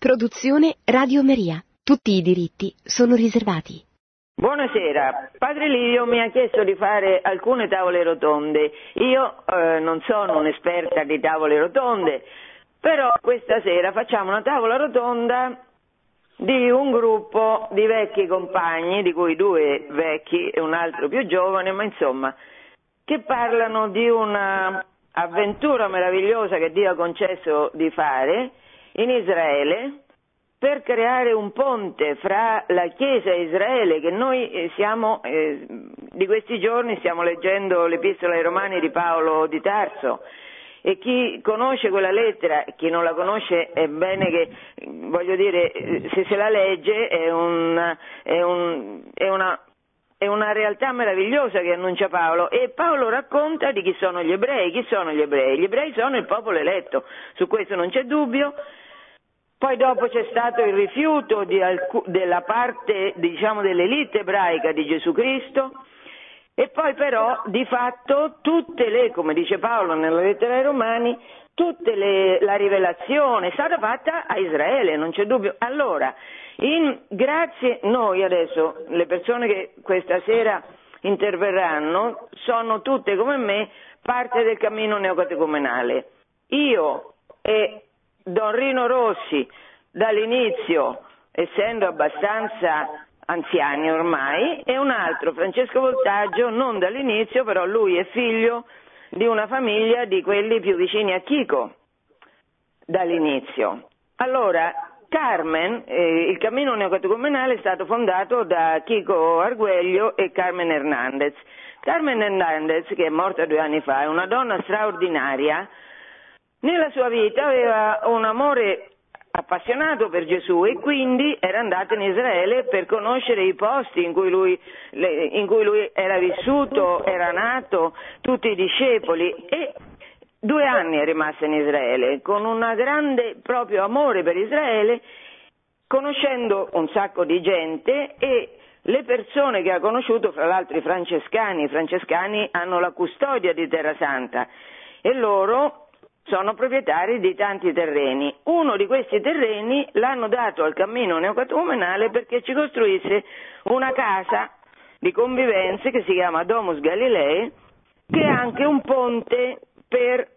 Produzione Radio Maria. Tutti i diritti sono riservati. Buonasera, Padre Livio mi ha chiesto di fare alcune tavole rotonde. Io eh, non sono un'esperta di tavole rotonde, però questa sera facciamo una tavola rotonda di un gruppo di vecchi compagni, di cui due vecchi e un altro più giovane, ma insomma, che parlano di un'avventura meravigliosa che Dio ha concesso di fare in Israele per creare un ponte fra la Chiesa e Israele, che noi eh, siamo, eh, di questi giorni stiamo leggendo l'Epistola ai Romani di Paolo di Tarso, e chi conosce quella lettera, chi non la conosce è bene che, voglio dire, eh, se se la legge è, un, è, un, è una è una realtà meravigliosa che annuncia Paolo e Paolo racconta di chi sono gli ebrei. Chi sono gli ebrei? Gli ebrei sono il popolo eletto, su questo non c'è dubbio. Poi dopo c'è stato il rifiuto alc- della parte, diciamo, dell'elite ebraica di Gesù Cristo e poi però di fatto tutte le, come dice Paolo nella lettera ai Romani, tutta la rivelazione è stata fatta a Israele, non c'è dubbio. Allora, in, grazie noi adesso, le persone che questa sera interverranno, sono tutte come me parte del cammino neocatecumenale. Io e Don Rino Rossi dall'inizio, essendo abbastanza anziani ormai, e un altro, Francesco Voltaggio, non dall'inizio, però lui è figlio di una famiglia di quelli più vicini a Chico, dall'inizio. Allora, Carmen, eh, il cammino neocatecumenale è stato fondato da Chico Arguello e Carmen Hernandez. Carmen Hernandez, che è morta due anni fa, è una donna straordinaria, nella sua vita aveva un amore appassionato per Gesù e quindi era andata in Israele per conoscere i posti in cui lui, in cui lui era vissuto, era nato, tutti i discepoli e due anni è rimasta in Israele con un grande proprio amore per Israele, conoscendo un sacco di gente e le persone che ha conosciuto, fra l'altro i francescani, i francescani hanno la custodia di Terra Santa e loro sono proprietari di tanti terreni. Uno di questi terreni l'hanno dato al cammino neocatecumenale perché ci costruisse una casa di convivenze che si chiama Domus Galilei, che è anche un ponte per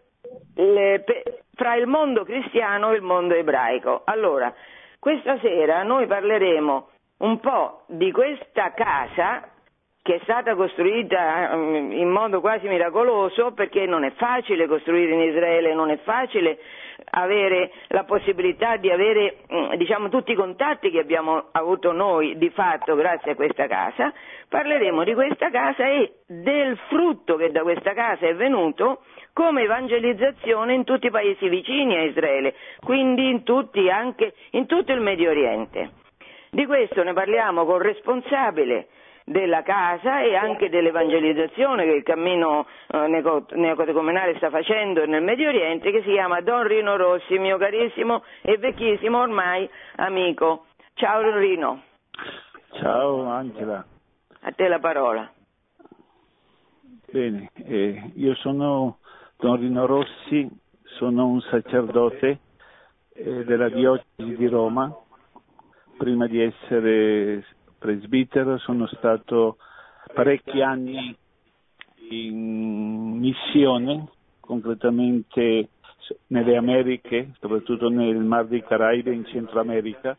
le, per, fra il mondo cristiano e il mondo ebraico. Allora, questa sera noi parleremo un po' di questa casa che è stata costruita mm, in modo quasi miracoloso perché non è facile costruire in Israele, non è facile avere la possibilità di avere mm, diciamo, tutti i contatti che abbiamo avuto noi di fatto grazie a questa casa, parleremo di questa casa e del frutto che da questa casa è venuto come evangelizzazione in tutti i paesi vicini a Israele, quindi in, tutti, anche, in tutto il Medio Oriente. Di questo ne parliamo con responsabile della casa e anche dell'evangelizzazione che il cammino eh, neocatecumenale sta facendo nel Medio Oriente che si chiama Don Rino Rossi, mio carissimo e vecchissimo ormai amico. Ciao Rino. Ciao Angela. A te la parola. Bene, eh, io sono Don Rino Rossi, sono un sacerdote eh, della diocesi di Roma. Prima di essere presbitero, sono stato parecchi anni in missione, concretamente nelle Americhe, soprattutto nel Mar dei Caraibi in Centro America.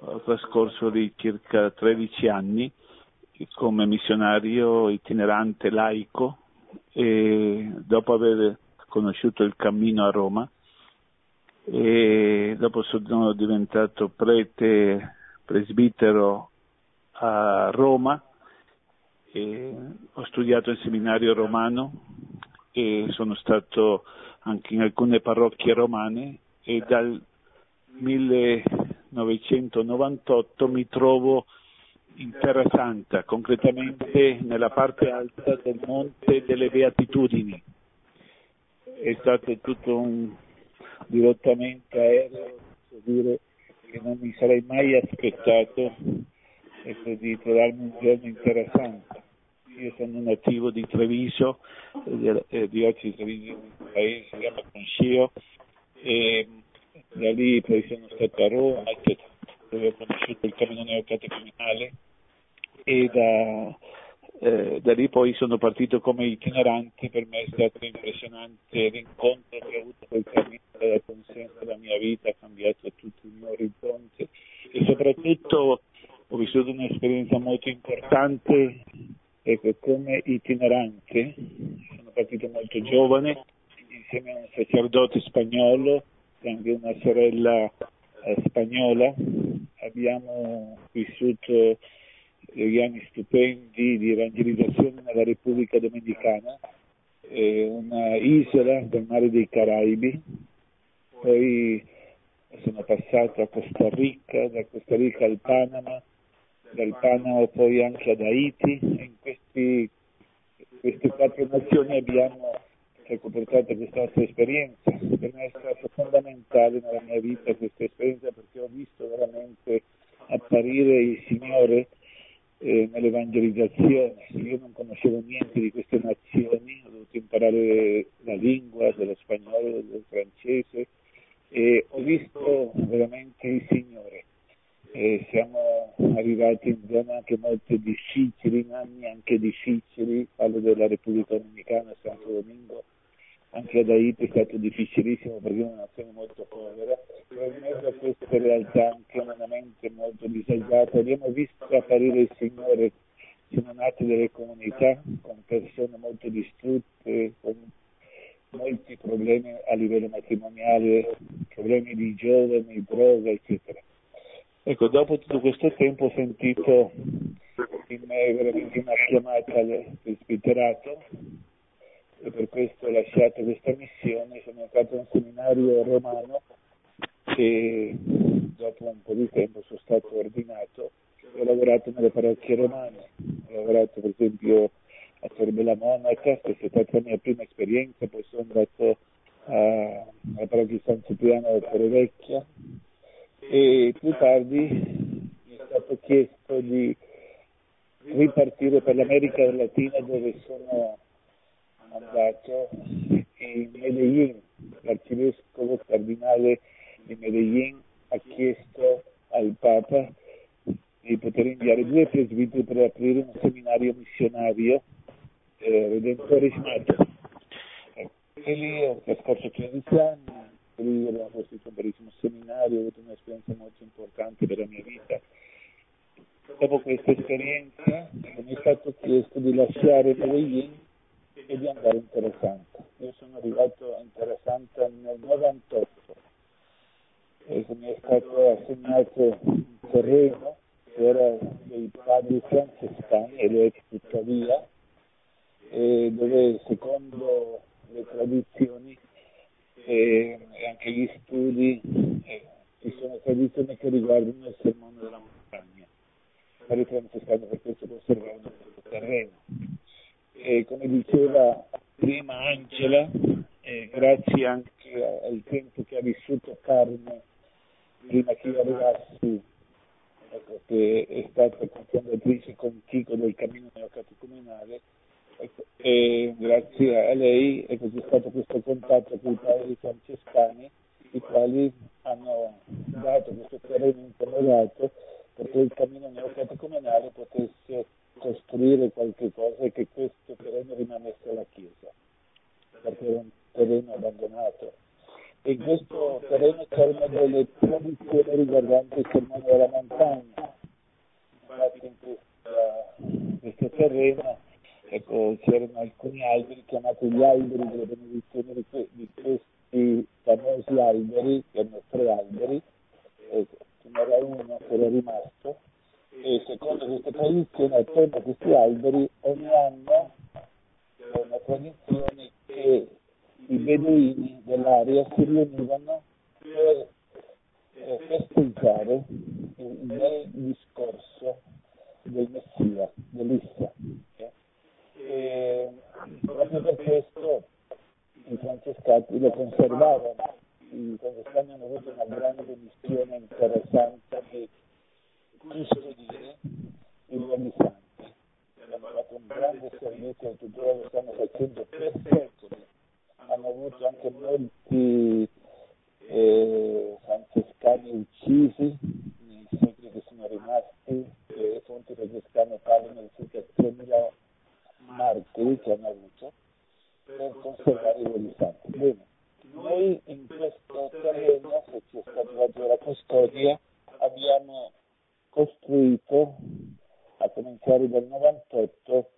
Ho trascorso lì circa 13 anni come missionario itinerante laico e dopo aver conosciuto il cammino a Roma e dopo sono diventato prete presbitero a Roma, ho studiato il seminario romano e sono stato anche in alcune parrocchie romane e dal 1998 mi trovo in Terra Santa, concretamente nella parte alta del Monte delle Beatitudini. È stato tutto un dirottamento aereo, dire che non mi sarei mai aspettato ecco, di trovarmi un giorno interessante. Io sono nativo di Treviso, eh, di oggi Treviso, un paese si chiama Concio, e da lì poi sono stato a Roma, dove ho conosciuto il cammino neocatecumenale e da, eh, da lì poi sono partito come itinerante, per me è stato impressionante l'incontro che ho avuto col cammino della conscienza della mia vita, ha cambiato tutto il mio orizzonte e soprattutto ho vissuto un'esperienza molto importante ecco, come itinerante, sono partito molto giovane insieme a un sacerdote spagnolo e anche una sorella eh, spagnola, abbiamo vissuto degli anni stupendi di evangelizzazione nella Repubblica Dominicana, eh, una isola del mare dei Caraibi, poi sono passato a Costa Rica, da Costa Rica al Panama, dal Panama poi anche ad Haiti. In questi, queste quattro nazioni abbiamo ecco, portato questa nostra esperienza. Per me è stata fondamentale nella mia vita questa esperienza perché ho visto veramente apparire il Signore eh, nell'evangelizzazione. Io non conoscevo niente di queste nazioni, ho dovuto imparare la lingua dello spagnolo, del francese e ho visto veramente il Signore e siamo arrivati in zone anche molto difficili, in anni anche difficili, parlo della Repubblica Dominicana, Santo Domingo, anche ad Haiti è stato difficilissimo perché è una nazione molto povera, però in mezzo a queste realtà anche una mente molto disagiata abbiamo visto apparire il Signore, sono nate delle comunità con persone molto distrutte, con molti problemi a livello matrimoniale, problemi di giovani, droga, eccetera. Ecco, dopo tutto questo tempo ho sentito in me veramente una chiamata al presbiterato e per questo ho lasciato questa missione, sono entrato in un seminario romano e dopo un po' di tempo sono stato ordinato. Ho lavorato nelle parrocchie romane, ho lavorato per esempio a Torre della Monaca, questa è stata la mia prima esperienza, poi sono andato alla parrocchia di San Cipriano da Torre Vecchia, e più tardi mi è stato chiesto di ripartire per l'America Latina dove sono andato in Medellin. L'arcivescovo cardinale di Medellin ha chiesto al Papa di poter inviare due presbiteri per aprire un seminario missionario eh, Redentorismato. E lì ho trascorso 15 anni, lì abbiamo costruito un bellissimo seminario, ho avuto un'esperienza molto importante per la mia vita. Dopo questa esperienza mi è stato chiesto di lasciare Medellin e di andare in Interessante. Io sono arrivato a Interessante nel 98 e mi è stato assegnato un terreno che era dei padri francescani e lo è tuttavia, dove secondo le tradizioni e anche gli studi eh, ci sono tradizioni che riguardano il sermone della montagna. Pare francescano per questo conservavano questo terreno. E come diceva prima Angela, eh, grazie anche al tempo che ha vissuto Carme prima che io arrivassi, ecco, che è stata cofondatrice con Chico del cammino neocatecumenale, Ecco, e grazie a lei ecco, c'è stato questo contatto con i padri francescani, i quali hanno dato questo terreno interrogato perché il cammino neocatecumenale potesse costruire qualche cosa e che questo terreno rimanesse alla Chiesa, perché era un terreno abbandonato. E in questo terreno c'erano delle tradizioni riguardanti il sermone della montagna. Infatti in questo terreno ecco, c'erano alcuni alberi chiamati gli alberi delle benedizioni di, que- di questi famosi alberi, che erano tre alberi, ce n'era uno che era rimasto, e secondo questa tradizione attorno a questi alberi ogni anno c'è una tradizione che i beduini dell'area si riunivano per eh, festeggiare il bel discorso del Messia, dell'Issa. Eh? E proprio per questo i francescani lo conservavano. I francescani hanno avuto una grande missione interessante di custodire i luoghi santi. Hanno fatto un grande servizio e tuttora lo stanno facendo per secoli. Hanno avuto anche molti eh, incisi nei secoli che sono rimasti, le fonti francescane parlano di circa 3.000 martiri che hanno avuto per conservare i loro santi. Bene, noi in questo terreno, se ci è stata data la custodia, abbiamo costruito, a cominciare dal 98,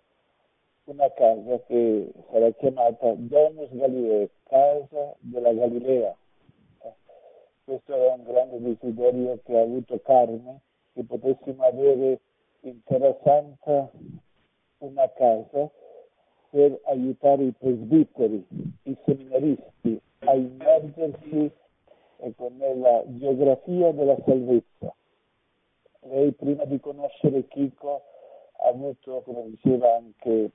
una casa che sarà chiamata Domus Galilei, Casa della Galilea. Questo era un grande desiderio che ha avuto Carme, che potessimo avere in Terra Santa una casa per aiutare i presbiteri, i seminaristi a immergersi ecco, nella geografia della salvezza. Lei prima di conoscere Chico ha avuto, come diceva anche,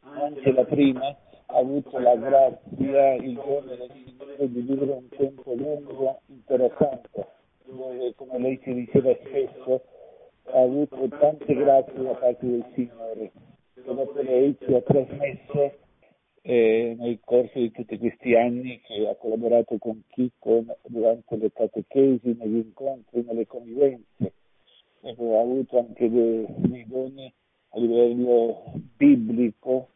anche la prima, ha avuto la grazia, il dono del Signore di vivere un tempo lungo, interessante, dove, come lei ci diceva spesso, ha avuto tante grazie da parte del Signore, ci ha trasmesso eh, nel corso di tutti questi anni che ha collaborato con Chico durante le catechesi, negli incontri, nelle convivenze, ecco, ha avuto anche dei, dei doni a livello biblico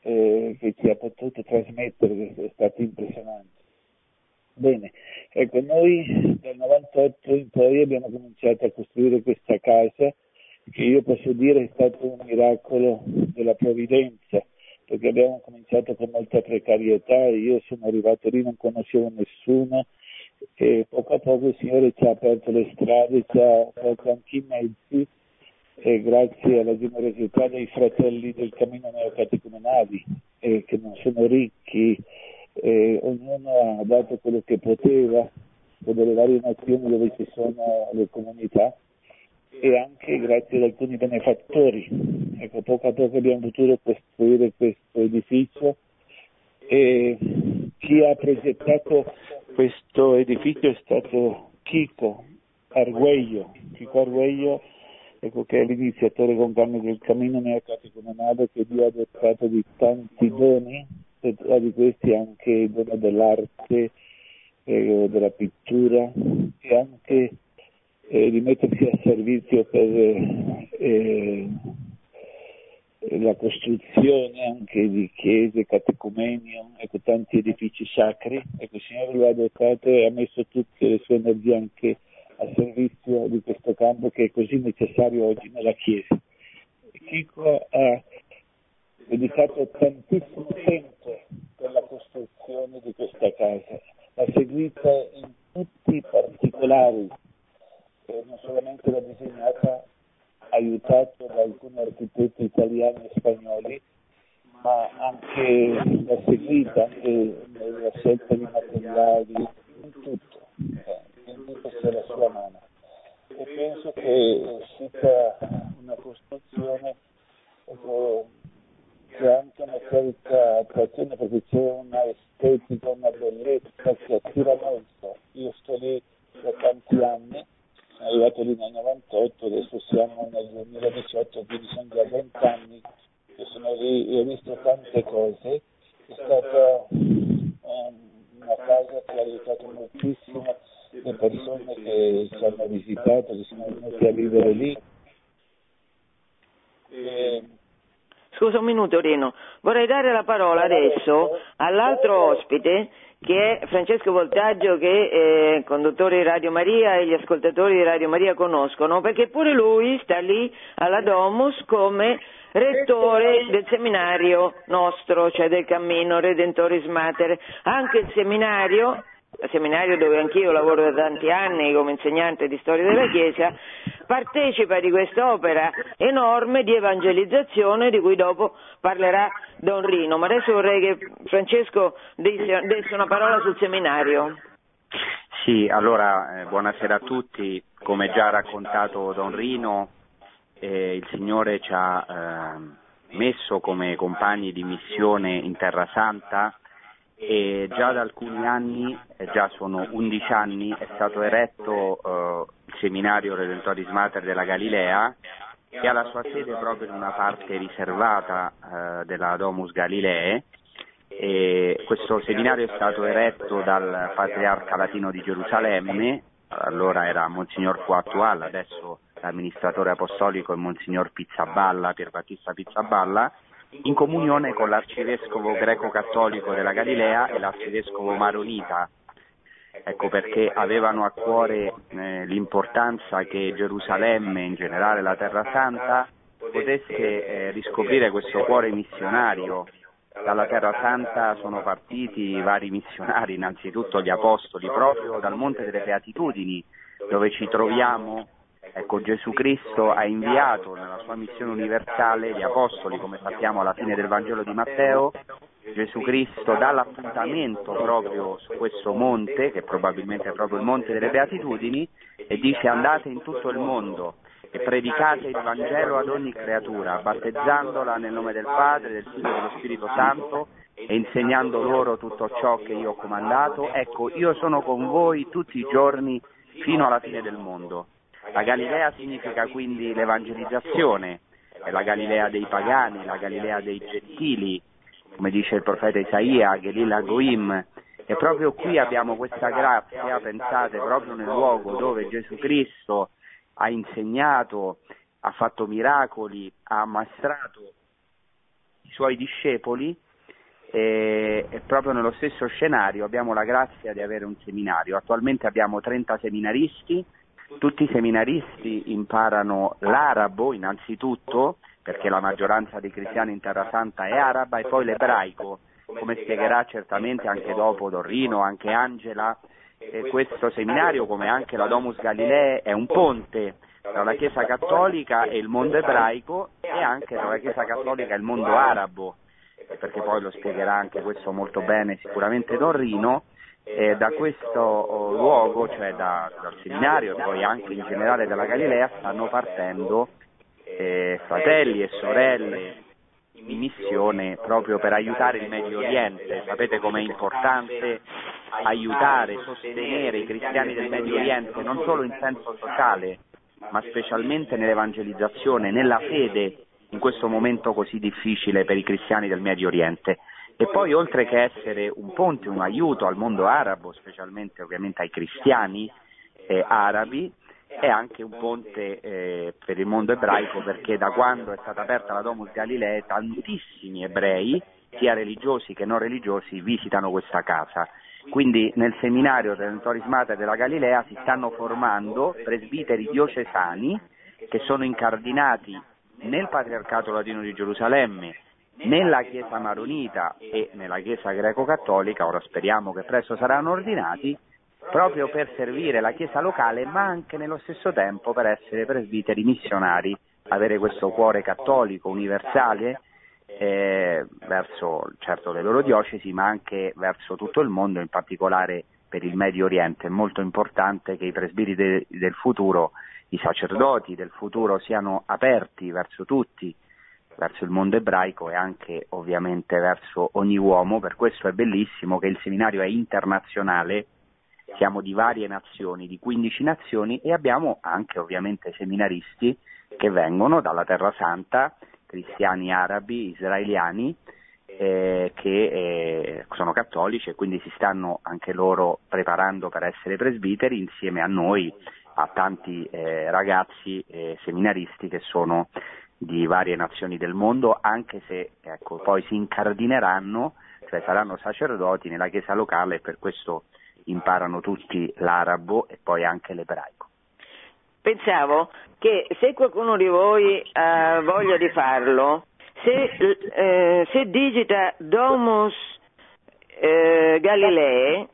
eh, che ci ha potuto trasmettere, che è stato impressionante. Bene, ecco, noi dal 98 in poi abbiamo cominciato a costruire questa casa che io posso dire è stato un miracolo della provvidenza, perché abbiamo cominciato con molta precarietà, io sono arrivato lì, non conoscevo nessuno e poco a poco il Signore ci ha aperto le strade, ci ha dato anche i mezzi e grazie alla generosità dei fratelli del cammino neocatecumenali eh, che non sono ricchi, eh, ognuno ha dato quello che poteva per delle varie nazioni dove ci sono le comunità e anche grazie ad alcuni benefattori. Ecco, poco a poco abbiamo potuto costruire questo edificio e chi ha progettato questo edificio è stato Chico Arguello. Chico Arguello ecco, che è l'iniziatore compagno del cammino neocatecumenale che Dio ha dotato di tanti doni, tra di questi anche il dono dell'arte, eh, della pittura e anche eh, di mettersi a servizio per eh, la costruzione anche di chiese, catecumenio, ecco, tanti edifici sacri. Ecco, il Signore lo ha dotato e ha messo tutte le sue energie anche a servizio di questo campo che è così necessario oggi nella Chiesa. Chico ha dedicato tantissimo tempo per la costruzione di questa casa, l'ha seguita in tutti i particolari, e non solamente l'ha disegnata aiutato da alcuni architetti italiani e spagnoli, ma anche l'ha seguita anche nella scelta di materiali, in tutto. Eh questa è la sua mano. E penso che sia una costruzione che ha anche una certa attrazione perché c'è una estetica, una bellezza che attira molto. Io sto lì da tanti anni, sono arrivato lì nel 98, adesso siamo nel 2018, quindi sono già 20 anni che sono lì e ho visto tante cose. È stata um, una casa che ha aiutato moltissimo le persone che ci hanno visitato, che sono venuti a vivere lì. E... Scusa un minuto Rino, vorrei dare la parola adesso all'altro ospite che è Francesco Voltaggio che è conduttore di Radio Maria e gli ascoltatori di Radio Maria conoscono perché pure lui sta lì alla Domus come rettore del seminario nostro, cioè del Cammino Redentoris Mater. Anche il seminario seminario dove anch'io lavoro da tanti anni come insegnante di storia della Chiesa, partecipa di quest'opera enorme di evangelizzazione di cui dopo parlerà Don Rino. Ma adesso vorrei che Francesco desse una parola sul seminario. Sì, allora eh, buonasera a tutti. Come già raccontato Don Rino, eh, il Signore ci ha eh, messo come compagni di missione in Terra Santa e già da alcuni anni, già sono 11 anni, è stato eretto eh, il seminario Redentoris Mater della Galilea che ha la sua sede proprio in una parte riservata eh, della Domus Galilee. E questo seminario è stato eretto dal patriarca latino di Gerusalemme, allora era Monsignor Fuattual, adesso l'amministratore apostolico è Monsignor Pizzaballa, Pierbattista Pizzaballa, in comunione con l'arcivescovo greco-cattolico della Galilea e l'arcivescovo maronita. Ecco perché avevano a cuore eh, l'importanza che Gerusalemme, in generale la Terra Santa, potesse eh, riscoprire questo cuore missionario. Dalla Terra Santa sono partiti vari missionari, innanzitutto gli Apostoli, proprio dal Monte delle Beatitudini, dove ci troviamo Ecco, Gesù Cristo ha inviato nella sua missione universale gli Apostoli, come sappiamo alla fine del Vangelo di Matteo. Gesù Cristo dà l'appuntamento proprio su questo monte, che probabilmente è proprio il monte delle Beatitudini, e dice andate in tutto il mondo e predicate il Vangelo ad ogni creatura, battezzandola nel nome del Padre, del Figlio e dello Spirito Santo e insegnando loro tutto ciò che io ho comandato. Ecco, io sono con voi tutti i giorni fino alla fine del mondo. La Galilea significa quindi l'evangelizzazione, è la Galilea dei pagani, la Galilea dei gentili, come dice il profeta Isaia, Gelila Goim, e proprio qui abbiamo questa grazia, pensate, proprio nel luogo dove Gesù Cristo ha insegnato, ha fatto miracoli, ha ammastrato i suoi discepoli, e, e, proprio nello stesso scenario abbiamo la grazia di avere un seminario. Attualmente abbiamo 30 seminaristi, tutti i seminaristi imparano l'arabo innanzitutto, perché la maggioranza dei cristiani in Terra Santa è araba, e poi l'ebraico, come spiegherà certamente anche dopo Dorrino, anche Angela. Questo seminario, come anche la Domus Galilei, è un ponte tra la Chiesa cattolica e il mondo ebraico e anche tra la Chiesa cattolica e il mondo arabo, perché poi lo spiegherà anche questo molto bene sicuramente Dorrino eh, da questo oh, luogo, cioè da, dal seminario e poi anche in generale dalla Galilea, stanno partendo eh, fratelli e sorelle in missione proprio per aiutare il Medio Oriente. Sapete com'è importante aiutare, sostenere i cristiani del Medio Oriente non solo in senso sociale, ma specialmente nell'evangelizzazione, nella fede in questo momento così difficile per i cristiani del Medio Oriente. E poi oltre che essere un ponte, un aiuto al mondo arabo, specialmente ovviamente ai cristiani eh, arabi, è anche un ponte eh, per il mondo ebraico perché da quando è stata aperta la Domus Galilei tantissimi ebrei, sia religiosi che non religiosi, visitano questa casa. Quindi nel seminario del Torismata della Galilea si stanno formando presbiteri diocesani che sono incardinati nel Patriarcato Latino di Gerusalemme, nella Chiesa maronita e nella Chiesa greco-cattolica, ora speriamo che presto saranno ordinati, proprio per servire la Chiesa locale, ma anche nello stesso tempo per essere presbiteri missionari, avere questo cuore cattolico universale eh, verso certo le loro diocesi, ma anche verso tutto il mondo, in particolare per il Medio Oriente. È molto importante che i presbiteri de- del futuro, i sacerdoti del futuro siano aperti verso tutti, verso il mondo ebraico e anche ovviamente verso ogni uomo, per questo è bellissimo che il seminario è internazionale, siamo di varie nazioni, di 15 nazioni e abbiamo anche ovviamente seminaristi che vengono dalla Terra Santa, cristiani arabi, israeliani, eh, che eh, sono cattolici e quindi si stanno anche loro preparando per essere presbiteri insieme a noi, a tanti eh, ragazzi seminaristi che sono di varie nazioni del mondo, anche se ecco, poi si incardineranno, cioè saranno sacerdoti nella chiesa locale e per questo imparano tutti l'arabo e poi anche l'ebraico. Pensavo che se qualcuno di voi ha voglia di farlo, se, eh, se digita Domus eh, Galilei,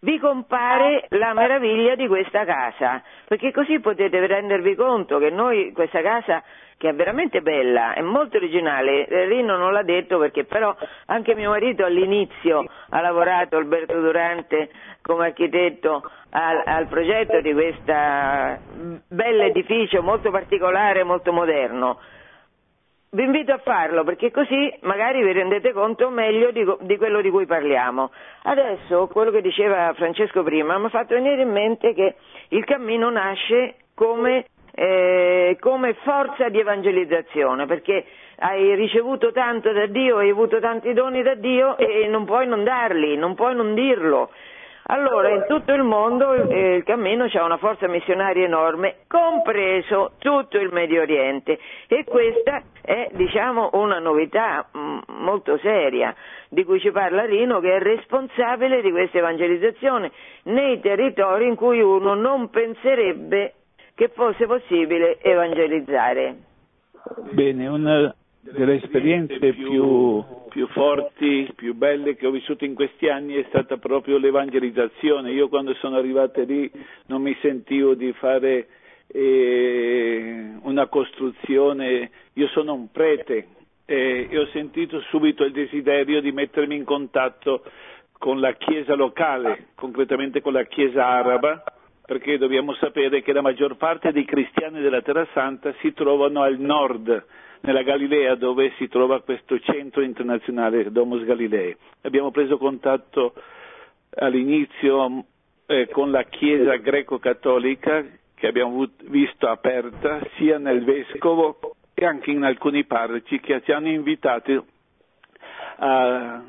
vi compare la meraviglia di questa casa, perché così potete rendervi conto che noi questa casa che è veramente bella, è molto originale, Rino non l'ha detto perché però anche mio marito all'inizio ha lavorato, Alberto Durante, come architetto al, al progetto di questo bell'edificio molto particolare, molto moderno. Vi invito a farlo perché così magari vi rendete conto meglio di, di, quello di cui parliamo. Adesso quello che diceva Francesco prima mi ha fatto venire in mente che il cammino nasce come eh, come forza di evangelizzazione, perché hai ricevuto tanto da Dio, hai avuto tanti doni da Dio e non puoi non darli, non puoi non dirlo. Allora, in tutto il mondo eh, il cammino ha una forza missionaria enorme, compreso tutto il Medio Oriente e questa è diciamo, una novità mh, mm, molto seria di cui ci parla Rino che è responsabile di questa evangelizzazione nei territori in cui uno non penserebbe che fosse possibile evangelizzare. Bene, una delle esperienze più, più, forti, più belle che ho vissuto in questi anni è stata proprio l'evangelizzazione. Io quando sono arrivato lì non mi sentivo di fare eh, una costruzione, io sono un prete eh, e ho sentito subito il desiderio di mettermi in contatto con la chiesa locale, concretamente con la chiesa araba, perché dobbiamo sapere che la maggior parte dei cristiani della Terra Santa si trovano al nord nella Galilea dove si trova questo centro internazionale Domus Galilei. Abbiamo preso contatto all'inizio eh, con la Chiesa greco-cattolica che abbiamo visto aperta sia nel vescovo e anche in alcuni parroci che ci hanno invitato a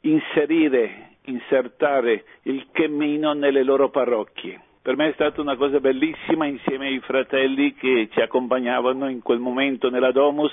inserire, insertare il cammino nelle loro parrocchie. Per me è stata una cosa bellissima insieme ai fratelli che ci accompagnavano in quel momento nella Domus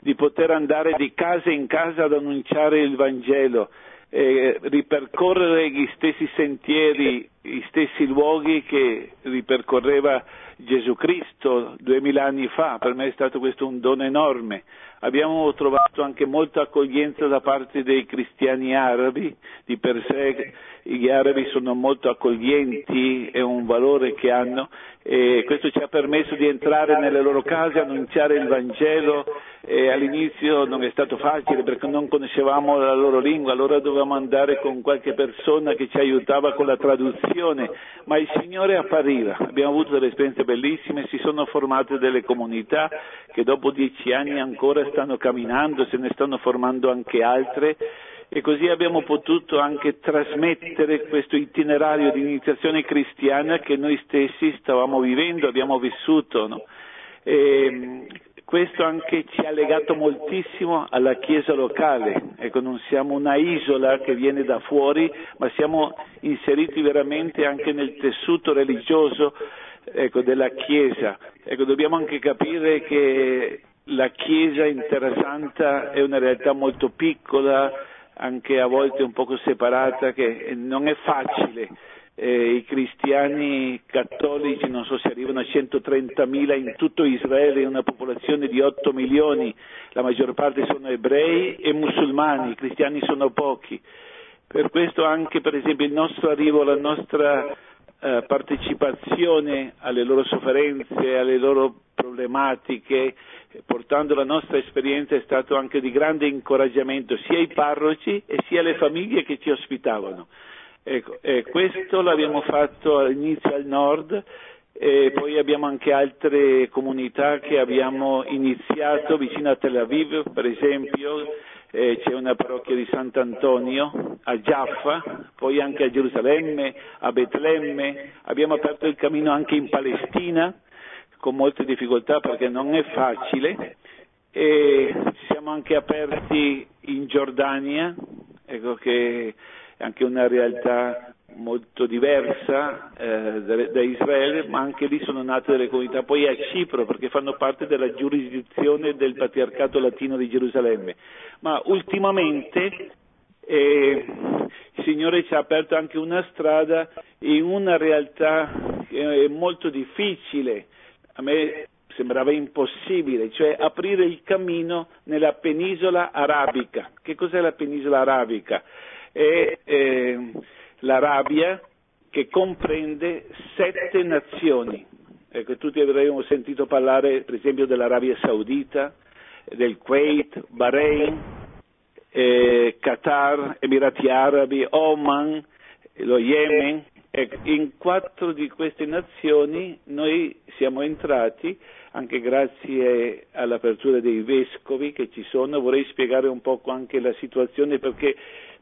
di poter andare di casa in casa ad annunciare il Vangelo, eh, ripercorrere gli stessi sentieri, gli stessi luoghi che ripercorreva Gesù Cristo duemila anni fa. Per me è stato questo un dono enorme. Abbiamo trovato anche molta accoglienza da parte dei cristiani arabi, di per sé gli arabi sono molto accoglienti, è un valore che hanno e questo ci ha permesso di entrare nelle loro case, annunciare il Vangelo e all'inizio non è stato facile perché non conoscevamo la loro lingua, allora dovevamo andare con qualche persona che ci aiutava con la traduzione, ma il Signore appariva, abbiamo avuto delle esperienze bellissime, si sono formate delle comunità che dopo dieci anni ancora stanno camminando, se ne stanno formando anche altre e così abbiamo potuto anche trasmettere questo itinerario di iniziazione cristiana che noi stessi stavamo vivendo, abbiamo vissuto. No? Questo anche ci ha legato moltissimo alla Chiesa locale, ecco, non siamo una isola che viene da fuori, ma siamo inseriti veramente anche nel tessuto religioso ecco, della Chiesa. Ecco, dobbiamo anche capire che la Chiesa in Terra Santa è una realtà molto piccola, anche a volte un poco separata, che non è facile. Eh, I cristiani cattolici, non so se arrivano a 130.000 in tutto Israele, una popolazione di 8 milioni, la maggior parte sono ebrei e musulmani, i cristiani sono pochi. Per questo anche per esempio il nostro arrivo, la nostra eh, partecipazione alle loro sofferenze, alle loro problematiche, portando la nostra esperienza è stato anche di grande incoraggiamento sia ai parroci e sia alle famiglie che ci ospitavano. Ecco, eh, questo l'abbiamo fatto all'inizio al nord e poi abbiamo anche altre comunità che abbiamo iniziato vicino a Tel Aviv, per esempio eh, c'è una parrocchia di Sant'Antonio a Jaffa, poi anche a Gerusalemme, a Betlemme, abbiamo aperto il cammino anche in Palestina con molte difficoltà perché non è facile. E siamo anche aperti in Giordania, ecco che è anche una realtà molto diversa eh, da, da, Israele, ma anche lì sono nate delle comunità, poi a Cipro perché fanno parte della giurisdizione del Patriarcato Latino di Gerusalemme. Ma ultimamente eh, il Signore ci ha aperto anche una strada in una realtà che è molto difficile a me sembrava impossibile, cioè aprire il cammino nella penisola arabica. Che cos'è la penisola arabica? È eh, l'Arabia che comprende sette nazioni. Ecco, tutti avremmo sentito parlare per esempio dell'Arabia Saudita, del Kuwait, Bahrain, eh, Qatar, Emirati Arabi, Oman, lo Yemen, Ecco, in quattro di queste nazioni noi siamo entrati, anche grazie all'apertura dei vescovi che ci sono, vorrei spiegare un po' anche la situazione perché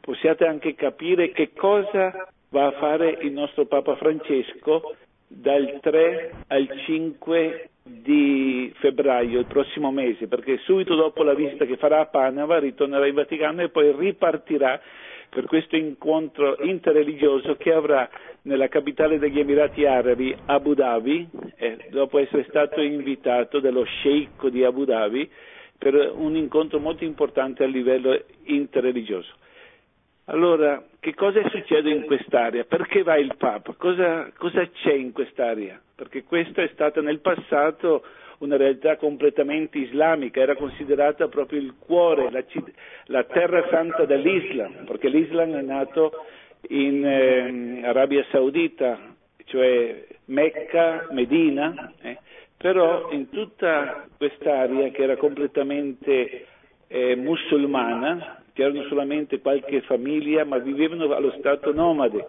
possiate anche capire che cosa va a fare il nostro Papa Francesco dal 3 al 5 di febbraio, il prossimo mese, perché subito dopo la visita che farà a Panama ritornerà in Vaticano e poi ripartirà per questo incontro interreligioso che avrà nella capitale degli Emirati Arabi, Abu Dhabi, dopo essere stato invitato dallo sceicco di Abu Dhabi per un incontro molto importante a livello interreligioso. Allora, che cosa succede in quest'area? Perché va il Papa? Cosa, cosa c'è in quest'area? Perché questa è stata nel passato una realtà completamente islamica, era considerata proprio il cuore, la, la terra santa dell'Islam, perché l'Islam è nato in eh, Arabia Saudita, cioè Mecca, Medina, eh, però in tutta quest'area che era completamente eh, musulmana, c'erano solamente qualche famiglia, ma vivevano allo stato nomade.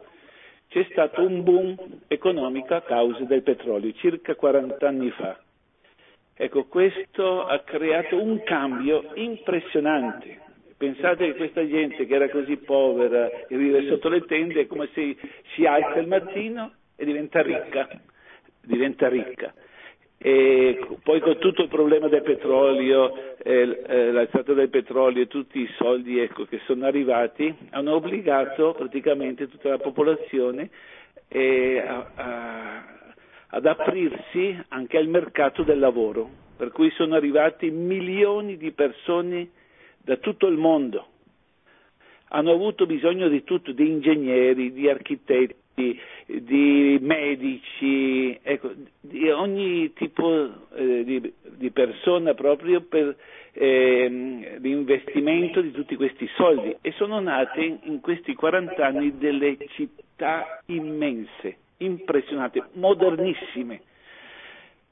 C'è stato un boom economico a causa del petrolio, circa 40 anni fa. Ecco, questo ha creato un cambio impressionante. Pensate che questa gente che era così povera e vive sotto le tende è come se si alza il mattino e diventa ricca, diventa ricca. E poi con tutto il problema del petrolio, eh, eh, l'alzata del petrolio e tutti i soldi ecco, che sono arrivati, hanno obbligato praticamente tutta la popolazione eh, a, a ad aprirsi anche al mercato del lavoro, per cui sono arrivati milioni di persone da tutto il mondo. Hanno avuto bisogno di tutto, di ingegneri, di architetti, di medici, ecco, di ogni tipo eh, di, di, persona proprio per eh, l'investimento di tutti questi soldi e sono nate in questi 40 anni delle città immense impressionanti, modernissime.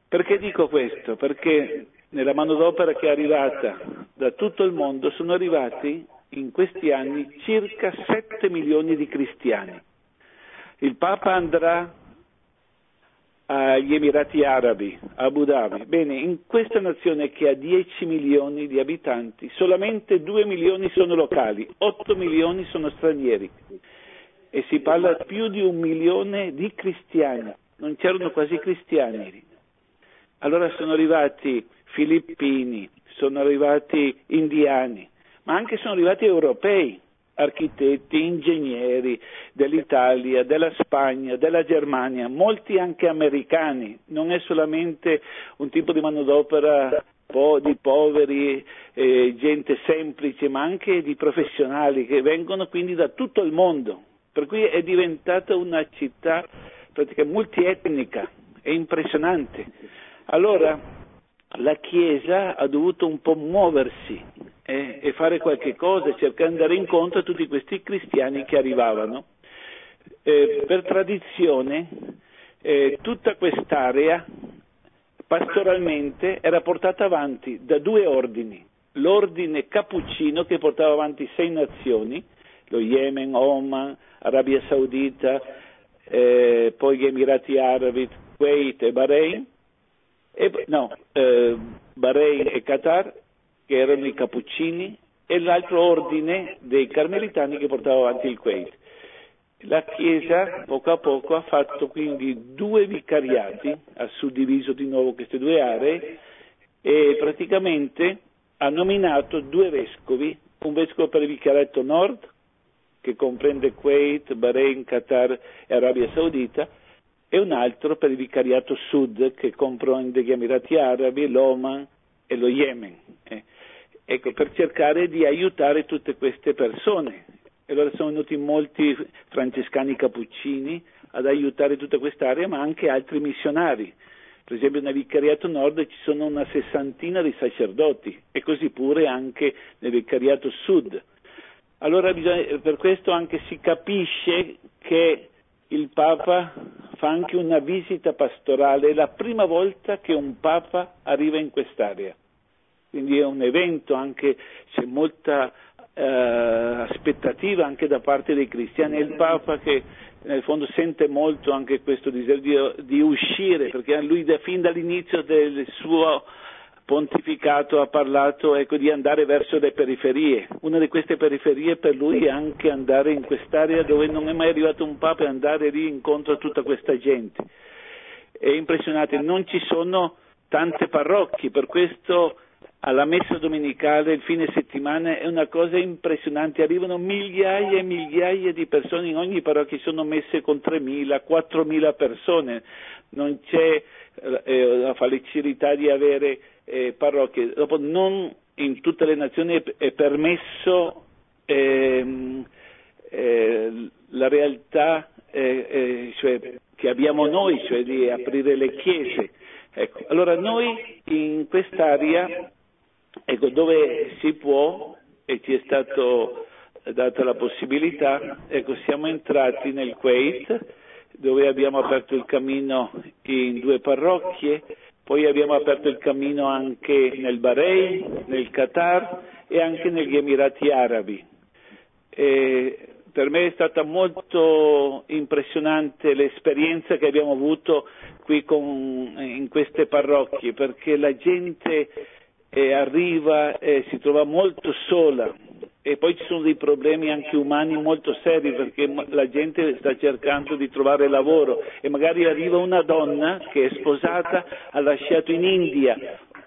Perché dico questo? Perché nella manodopera che è arrivata da tutto il mondo sono arrivati in questi anni circa 7 milioni di cristiani. Il Papa andrà agli Emirati Arabi, a Abu Dhabi. Bene, in questa nazione che ha 10 milioni di abitanti, solamente 2 milioni sono locali, 8 milioni sono stranieri e si parla più di un milione di cristiani, non c'erano quasi cristiani. Allora sono arrivati filippini, sono arrivati indiani, ma anche sono arrivati europei, architetti, ingegneri dell'Italia, della Spagna, della Germania, molti anche americani, non è solamente un tipo di manodopera di poveri, eh, gente semplice, ma anche di professionali che vengono quindi da tutto il mondo. Per cui è diventata una città praticamente multietnica, è impressionante. Allora la Chiesa ha dovuto un po' muoversi eh, e fare qualche cosa, cercare di andare incontro a tutti questi cristiani che arrivavano. Eh, per tradizione eh, tutta quest'area pastoralmente era portata avanti da due ordini, l'ordine cappuccino che portava avanti sei nazioni, lo Yemen, Oman, Arabia Saudita, eh, poi gli Emirati Arabi, Kuwait e Bahrain, e, no, eh, Bahrain e Qatar, che erano i cappuccini, e l'altro ordine dei carmelitani che portava avanti il Kuwait. La Chiesa poco a poco ha fatto quindi due vicariati, ha suddiviso di nuovo queste due aree e praticamente ha nominato due vescovi, un vescovo per il vicariato nord che comprende Kuwait, Bahrain, Qatar e Arabia Saudita, e un altro per il vicariato sud che comprende gli Emirati Arabi, l'Oman e lo Yemen. Eh. Ecco, per cercare di aiutare tutte queste persone. E allora sono venuti molti francescani cappuccini ad aiutare tutta quest'area, ma anche altri missionari. Per esempio nel vicariato nord ci sono una sessantina di sacerdoti e così pure anche nel vicariato sud allora bisogna, per questo anche si capisce che il Papa fa anche una visita pastorale, è la prima volta che un Papa arriva in quest'area. Quindi è un evento, anche c'è molta eh, aspettativa anche da parte dei cristiani. È il Papa che nel fondo sente molto anche questo desiderio di, di uscire, perché lui da, fin dall'inizio del suo pontificato ha parlato ecco, di andare verso le periferie. Una di queste periferie per lui è anche andare in quest'area dove non è mai arrivato un Papa e andare lì incontro a tutta questa gente. È impressionante, non ci sono tante parrocchie, per questo alla messa domenicale il fine settimana è una cosa impressionante, arrivano migliaia e migliaia di persone in ogni parrocchia, sono messe con 3.000, 4.000 persone, non c'è eh, la facilità di avere eh, parrocchie. Dopo non in tutte le nazioni è, è permesso ehm, eh, la realtà eh, eh, cioè, che abbiamo noi, cioè di aprire le chiese. Ecco, allora noi in quest'area, ecco, dove si può e ci è stato data la possibilità, ecco, siamo entrati nel Kuwait, dove abbiamo aperto il cammino in due parrocchie, poi abbiamo aperto il cammino anche nel Bahrain, nel Qatar e anche negli Emirati Arabi. E per me è stata molto impressionante l'esperienza che abbiamo avuto qui con, in queste parrocchie, perché la gente eh, arriva e si trova molto sola. E poi ci sono dei problemi anche umani molto seri perché la gente sta cercando di trovare lavoro. E magari arriva una donna che è sposata, ha lasciato in India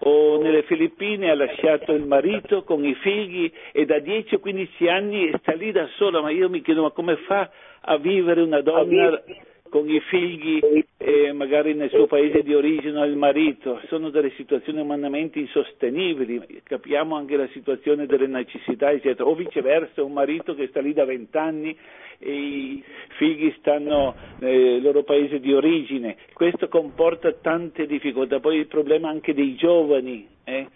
o nelle Filippine ha lasciato il marito con i figli e da 10 o 15 anni sta lì da sola, ma io mi chiedo ma come fa a vivere una donna con i figli e magari nel suo paese di origine il marito, sono delle situazioni umanamente insostenibili, capiamo anche la situazione delle necessità, eccetera, o viceversa un marito che sta lì da vent'anni e i figli stanno nel loro paese di origine, questo comporta tante difficoltà, poi il problema anche dei giovani. Eh?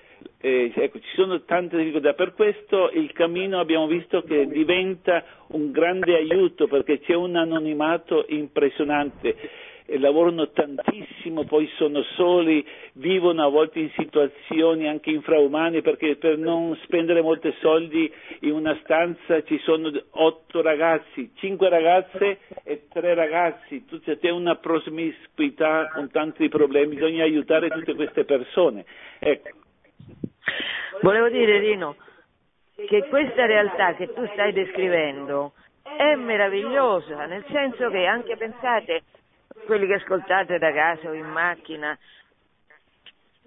Eh, ecco, ci sono tante difficoltà, per questo il cammino abbiamo visto che diventa un grande aiuto perché c'è un anonimato impressionante, e lavorano tantissimo, poi sono soli, vivono a volte in situazioni anche infraumane perché per non spendere molti soldi in una stanza ci sono otto ragazzi, cinque ragazze e tre ragazzi, c'è una promiscuità con tanti problemi, bisogna aiutare tutte queste persone. Ecco. Volevo dire, Rino, che questa realtà che tu stai descrivendo è meravigliosa, nel senso che anche pensate, quelli che ascoltate da casa o in macchina,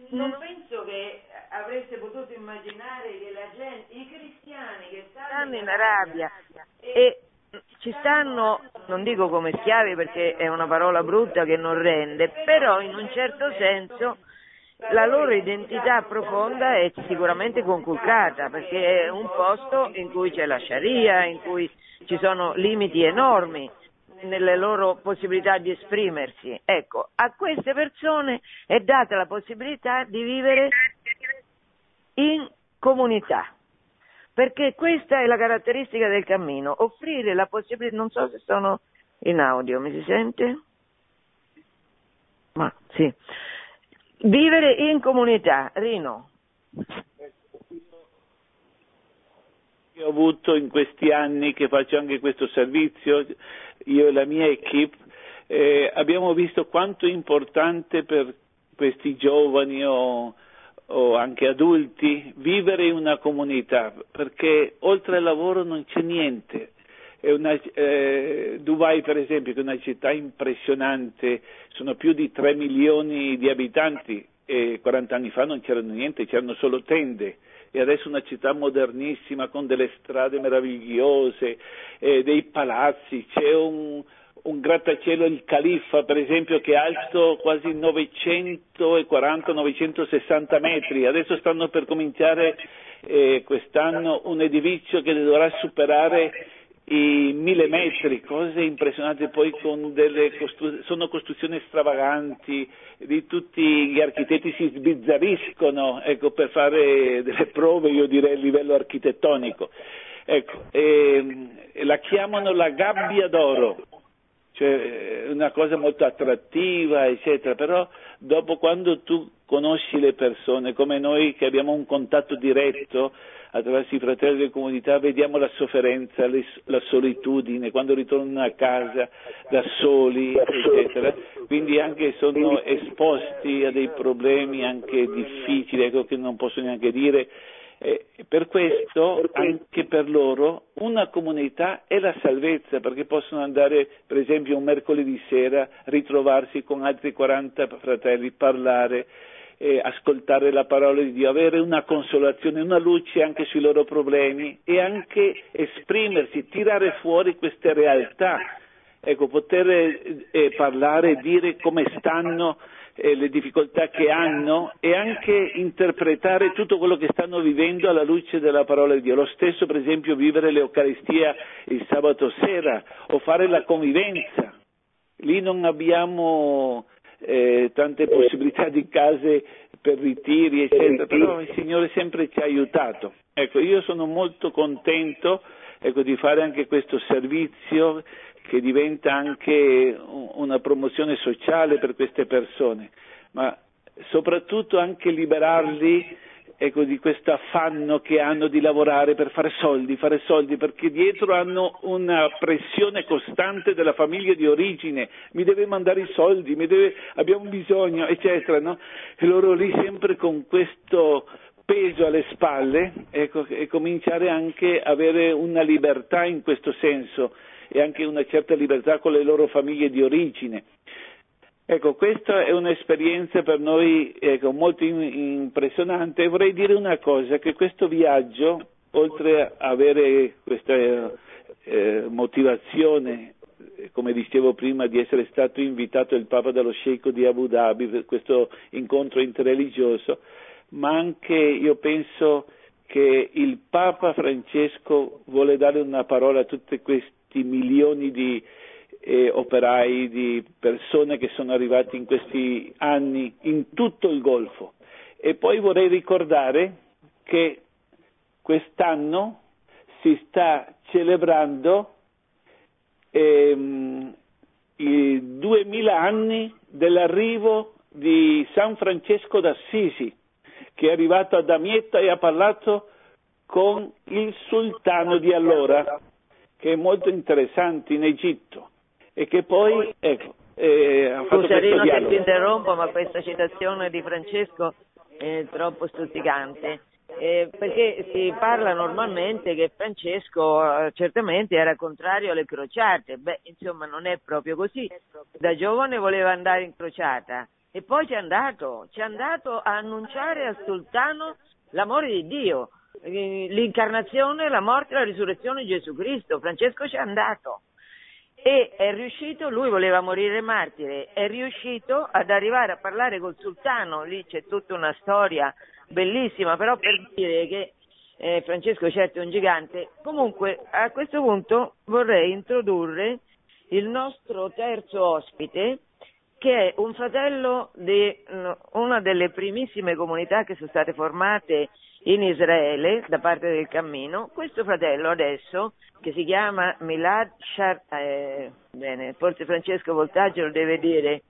non penso che avreste potuto immaginare che la gente, i cristiani che stanno in Arabia e ci stanno, non dico come schiavi perché è una parola brutta che non rende, però in un certo senso la loro identità profonda è sicuramente conculcata perché è un posto in cui c'è la Sharia, in cui ci sono limiti enormi nelle loro possibilità di esprimersi. Ecco, a queste persone è data la possibilità di vivere in comunità, perché questa è la caratteristica del cammino, offrire la possibilità, non so se sono in audio, mi si sente? Ma sì, Vivere in comunità, Rino. Io ho avuto in questi anni che faccio anche questo servizio, io e la mia equip, eh, abbiamo visto quanto è importante per questi giovani o, o, anche adulti vivere in una comunità, perché oltre al lavoro non c'è niente. Una, eh, Dubai per esempio, che è una città impressionante, sono più di 3 milioni di abitanti e 40 anni fa non c'erano niente, c'erano solo tende. E adesso una città modernissima con delle strade meravigliose, eh, dei palazzi, c'è un, un grattacielo, il Califfa per esempio, che è alto quasi 940-960 metri, adesso stanno per cominciare eh, quest'anno un edificio che dovrà superare i mille metri, cose impressionanti, poi con delle costru- sono costruzioni stravaganti, di tutti gli architetti si sbizzarriscono ecco, per fare delle prove, io direi a livello architettonico. Ecco, e, e la chiamano la gabbia d'oro, cioè una cosa molto attrattiva, eccetera, però dopo quando tu conosci le persone, come noi che abbiamo un contatto diretto, attraverso i fratelli delle comunità vediamo la sofferenza, le, la solitudine, quando ritornano a casa da soli, eccetera. Quindi anche sono esposti a dei problemi anche difficili, ecco che non posso neanche dire. Eh, per questo, anche per loro, una comunità è la salvezza, perché possono andare, per esempio, un mercoledì sera, ritrovarsi con altri 40 fratelli, parlare, eh, ascoltare la parola di Dio, avere una consolazione, una luce anche sui loro problemi e anche esprimersi, tirare fuori queste realtà, ecco, poter eh, parlare e dire come stanno eh, le difficoltà che hanno e anche interpretare tutto quello che stanno vivendo alla luce della parola di Dio. Lo stesso, per esempio, vivere l'Eucaristia il sabato sera o fare la convivenza. Lì non abbiamo eh, tante possibilità di case per ritiri, eccetera, però il Signore sempre ci ha aiutato. Ecco, io sono molto contento ecco, di fare anche questo servizio che diventa anche una promozione sociale per queste persone, ma soprattutto anche liberarli ecco, di questo affanno che hanno di lavorare per fare soldi, fare soldi, perché dietro hanno una pressione costante della famiglia di origine, mi deve mandare i soldi, deve, abbiamo bisogno, eccetera, no? E loro lì sempre con questo peso alle spalle ecco, e cominciare anche a avere una libertà in questo senso e anche una certa libertà con le loro famiglie di origine. Ecco, questa è un'esperienza per noi ecco, molto impressionante e vorrei dire una cosa, che questo viaggio, oltre a avere questa eh, motivazione, come dicevo prima, di essere stato invitato il Papa dallo Sceicco di Abu Dhabi per questo incontro interreligioso, ma anche io penso che il Papa Francesco vuole dare una parola a tutti questi questi milioni di eh, operai, di persone che sono arrivati in questi anni in tutto il Golfo. E poi vorrei ricordare che quest'anno si sta celebrando ehm, i duemila anni dell'arrivo di San Francesco d'Assisi, che è arrivato a Damietta e ha parlato con il sultano di allora, che è molto interessante in Egitto. E che poi ecco, eh, ha fatto Scusa Rino che ti interrompo ma questa citazione di Francesco è troppo stuzzicante eh, perché si parla normalmente che Francesco eh, certamente era contrario alle crociate, beh insomma non è proprio così, da giovane voleva andare in crociata. E poi ci è andato, ci è andato a annunciare al sultano l'amore di Dio, l'incarnazione, la morte e la risurrezione di Gesù Cristo. Francesco ci è andato e è riuscito, lui voleva morire martire, è riuscito ad arrivare a parlare col sultano, lì c'è tutta una storia bellissima, però per dire che eh, Francesco certo è un gigante. Comunque a questo punto vorrei introdurre il nostro terzo ospite che è un fratello di una delle primissime comunità che sono state formate in Israele da parte del cammino, questo fratello adesso, che si chiama Milad Shar, eh, bene, forse Francesco Voltaggio lo deve dire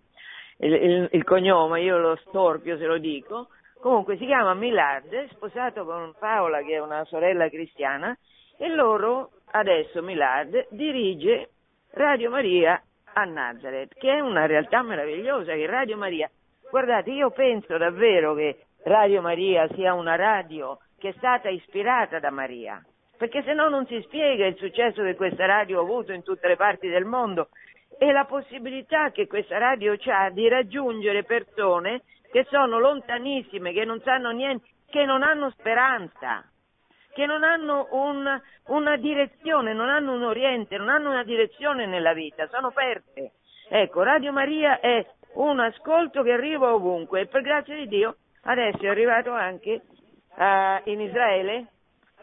il, il, il, cognome, io lo storpio se lo dico, comunque si chiama Milad, sposato con Paola che è una sorella cristiana, e loro adesso Milad dirige Radio Maria a Nazareth, che è una realtà meravigliosa, che Radio Maria, guardate, io penso davvero che Radio Maria sia una radio che è stata ispirata da Maria, perché se no non si spiega il successo che questa radio ha avuto in tutte le parti del mondo e la possibilità che questa radio ha di raggiungere persone che sono lontanissime, che non sanno niente, che non hanno speranza, che non hanno un, una direzione, non hanno un oriente, non hanno una direzione nella vita, sono perte. Ecco, Radio Maria è un ascolto che arriva ovunque e per grazia di Dio Adesso è arrivato anche uh, in Israele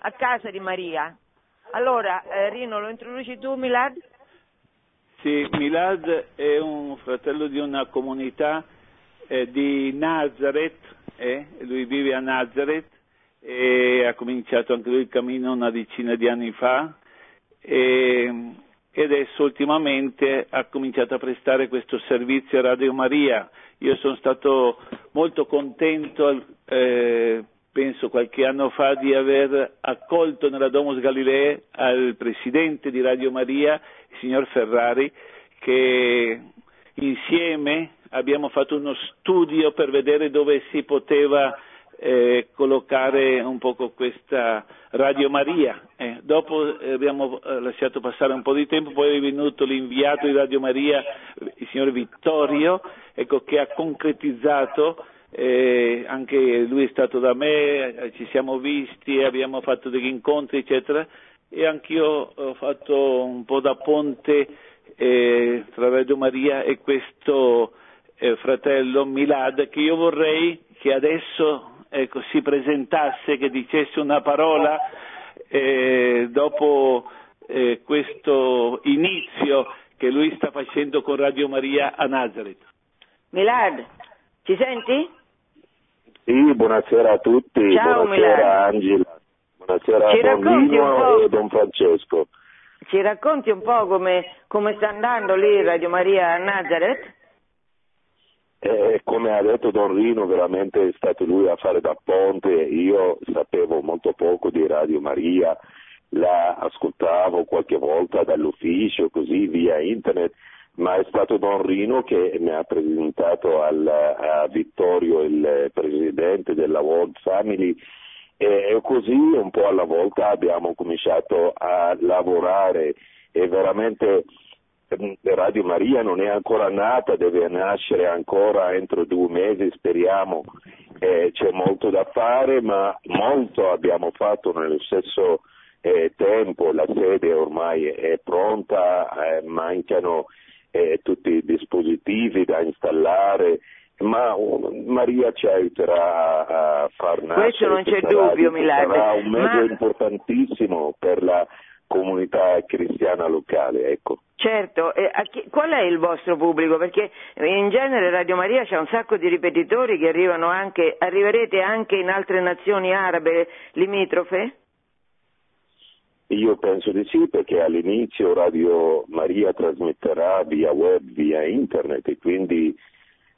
a casa di Maria. Allora, eh, Rino, lo introduci tu, Milad? Sì, Milad è un fratello di una comunità eh, di Nazareth, eh? lui vive a Nazareth e ha cominciato anche lui il cammino una decina di anni fa e, e adesso ultimamente ha cominciato a prestare questo servizio a Radio Maria. Io sono stato molto contento, eh, penso qualche anno fa, di aver accolto nella Domus Galilei al presidente di Radio Maria, il signor Ferrari, che insieme abbiamo fatto uno studio per vedere dove si poteva eh, collocare un po' questa Radio Maria. Eh, dopo eh, abbiamo eh, lasciato passare un po' di tempo, poi è venuto l'inviato di Radio Maria, il signor Vittorio, ecco, che ha concretizzato eh, anche lui è stato da me, eh, ci siamo visti, abbiamo fatto degli incontri, eccetera, e anch'io ho fatto un po' da ponte eh, tra Radio Maria e questo eh, fratello Milad, che io vorrei che adesso ecco, si presentasse, che dicesse una parola eh, dopo eh, questo inizio che lui sta facendo con Radio Maria a Nazareth. Milad, ci senti? Sì, buonasera a tutti, Ciao, buonasera Milano. Angela, buonasera Ci a Don racconti un po'? Lino e Don Francesco. Ci racconti un po' come, come sta andando lì Radio Maria a Nazareth? Eh, come ha detto Don Rino, veramente è stato lui a fare da ponte, io sapevo molto poco di Radio Maria, la ascoltavo qualche volta dall'ufficio, così via internet, ma è stato Don Rino che mi ha presentato al, a Vittorio, il presidente della World Family, e così un po' alla volta abbiamo cominciato a lavorare. E veramente Radio Maria non è ancora nata, deve nascere ancora entro due mesi, speriamo. Eh, c'è molto da fare, ma molto abbiamo fatto nello stesso eh, tempo, la sede ormai è pronta, eh, mancano eh, tutti i dispositivi da installare, ma uh, Maria ci aiuterà a far nascere. Questo non c'è dubbio, Milad. Sarà un mezzo Ma- importantissimo per la comunità cristiana locale, ecco. Certo, e a chi- qual è il vostro pubblico? Perché in genere Radio Maria c'è un sacco di ripetitori che arrivano anche, arriverete anche in altre nazioni arabe limitrofe? Io penso di sì perché all'inizio Radio Maria trasmetterà via web, via internet e quindi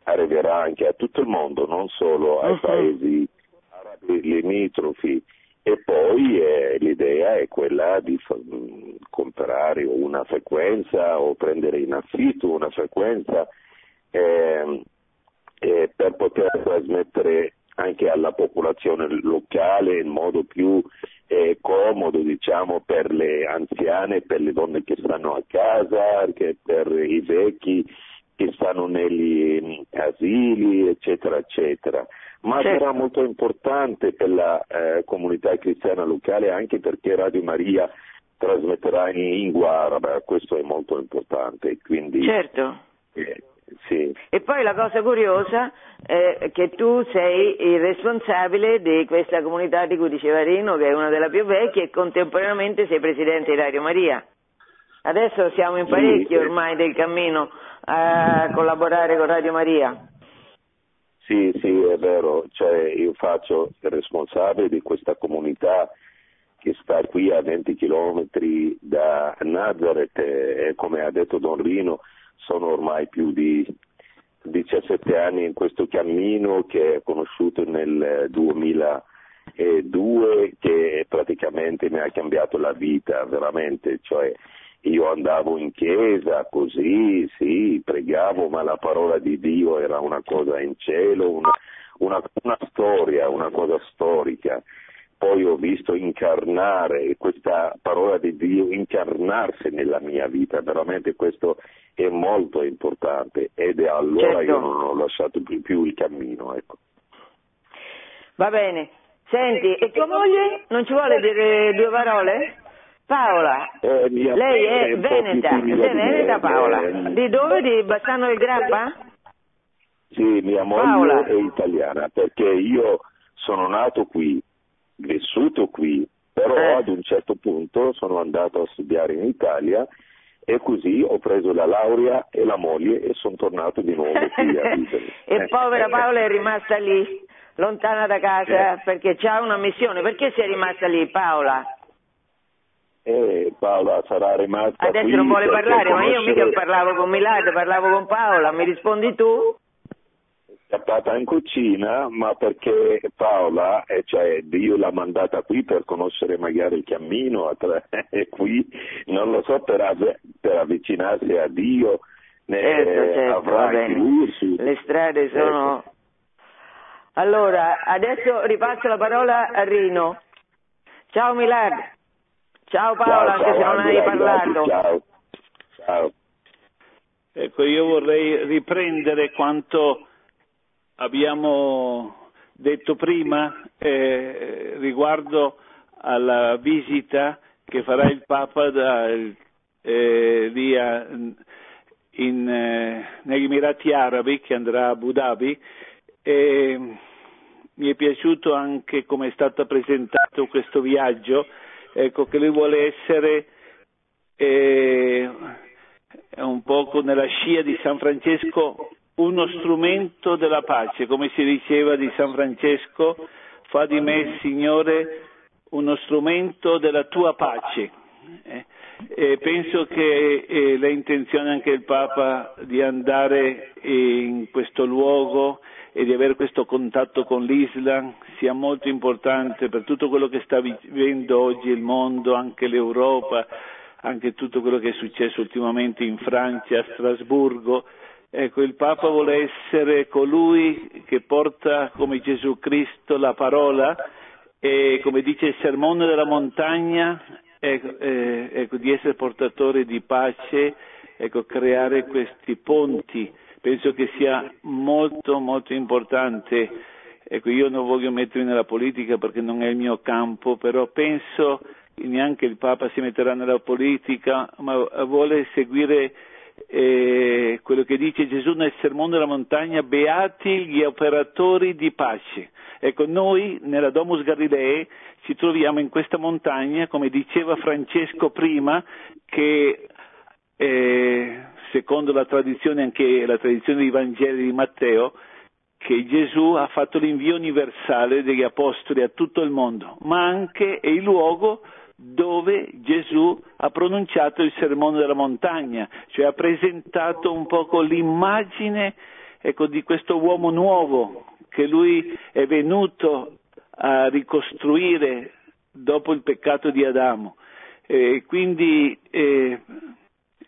arriverà anche a tutto il mondo, non solo ai Mhm. paesi arabi limitrofi. E poi eh, l'idea è quella di fa- mh, comprare una frequenza o prendere in affitto una frequenza ehm, eh, per poter trasmettere anche alla popolazione locale in modo più eh, comodo diciamo per le anziane, per le donne che stanno a casa, per i vecchi che stanno negli mm, asili, eccetera, eccetera. Ma Certo. sarà molto importante per la eh, comunità cristiana locale anche perché Radio Maria trasmetterà in lingua araba, questo è molto importante. Quindi, Certo. eh, sì. E poi la cosa curiosa è che tu sei il responsabile di questa comunità di cui diceva Rino, che è una delle più vecchie, e contemporaneamente sei presidente di Radio Maria. Adesso siamo in Sì, parecchi eh. ormai del cammino a collaborare con Radio Maria. Sì, sì, è vero, cioè, io faccio il responsabile di questa comunità che sta qui a 20 chilometri da Nazareth e come ha detto Don Rino sono ormai più di 17 anni in questo cammino che ho conosciuto nel 2002 che praticamente mi ha cambiato la vita veramente, cioè io andavo in chiesa così, sì, pregavo, ma la parola di Dio era una cosa in cielo, una, una, una storia, una cosa storica. Poi ho visto incarnare questa parola di Dio, incarnarsi nella mia vita, veramente questo è molto importante ed è allora Certo. io non ho lasciato più, più il cammino. Ecco. Va bene. Senti, e tua moglie non ci vuole dire due parole? Paola, Eh, lei è veneta, me, veneta Paola. eh. Di dove? Di Bassano del Grappa? Sì, mia moglie Paola. è italiana perché io sono nato qui, vissuto qui, però Eh. ad un certo punto sono andato a studiare in Italia e così ho preso la laurea e la moglie e sono tornato di nuovo qui a vivere. e povera Paola è rimasta lì, lontana da casa, Eh. perché c'ha una missione. Perché sei rimasta lì, Paola? E Paola sarà rimasta Adesso qui non vuole parlare, ma io conoscere- mica parlavo con Milad, parlavo con Paola. Mi rispondi tu? scappata in cucina, ma perché Paola, eh, cioè Dio l'ha mandata qui per conoscere magari il cammino, attra- e qui non lo so, per, av- per avvicinarsi a Dio, ne Certo, certo, avrà anche Le strade sono... Allora, adesso ripasso la parola a Rino. Ciao Milad. Ciao Paola, Ciao, anche se ciao, non hai Angela, parlato. Ciao. Ciao. Ecco, io vorrei riprendere quanto abbiamo detto prima eh, riguardo alla visita che farà il Papa da, eh, lì a, in, eh, negli Emirati Arabi, che andrà a Abu Dhabi, e mi è piaciuto anche come è stato presentato questo viaggio, ecco che lui vuole essere eh, un poco nella scia di San Francesco uno strumento della pace, come si diceva di San Francesco, fa di me, Signore, uno strumento della tua pace. Eh, e penso che eh, l'intenzione anche del Papa di andare in questo luogo e di avere questo contatto con l'Islam sia molto importante per tutto quello che sta vivendo oggi il mondo, anche l'Europa, anche tutto quello che è successo ultimamente in Francia, a Strasburgo. Ecco, il Papa vuole essere colui che porta come Gesù Cristo la parola e come dice il sermone della montagna, ecco, eh, ecco, di essere portatore di pace, ecco, creare questi ponti. Penso che sia molto molto importante. Ecco, io non voglio mettermi nella politica perché non è il mio campo, però penso che neanche il Papa si metterà nella politica, ma vuole seguire eh, quello che dice Gesù nel sermone della montagna, beati gli operatori di pace. Ecco, noi nella Domus Galilei ci troviamo in questa montagna, come diceva Francesco prima, che eh, secondo la tradizione, anche la tradizione dei Vangeli di Matteo, che Gesù ha fatto l'invio universale degli apostoli a tutto il mondo, ma anche è il luogo dove Gesù ha pronunciato il sermone della montagna, cioè ha presentato un poco l'immagine ecco, di questo uomo nuovo che lui è venuto a ricostruire dopo il peccato di Adamo. E quindi eh,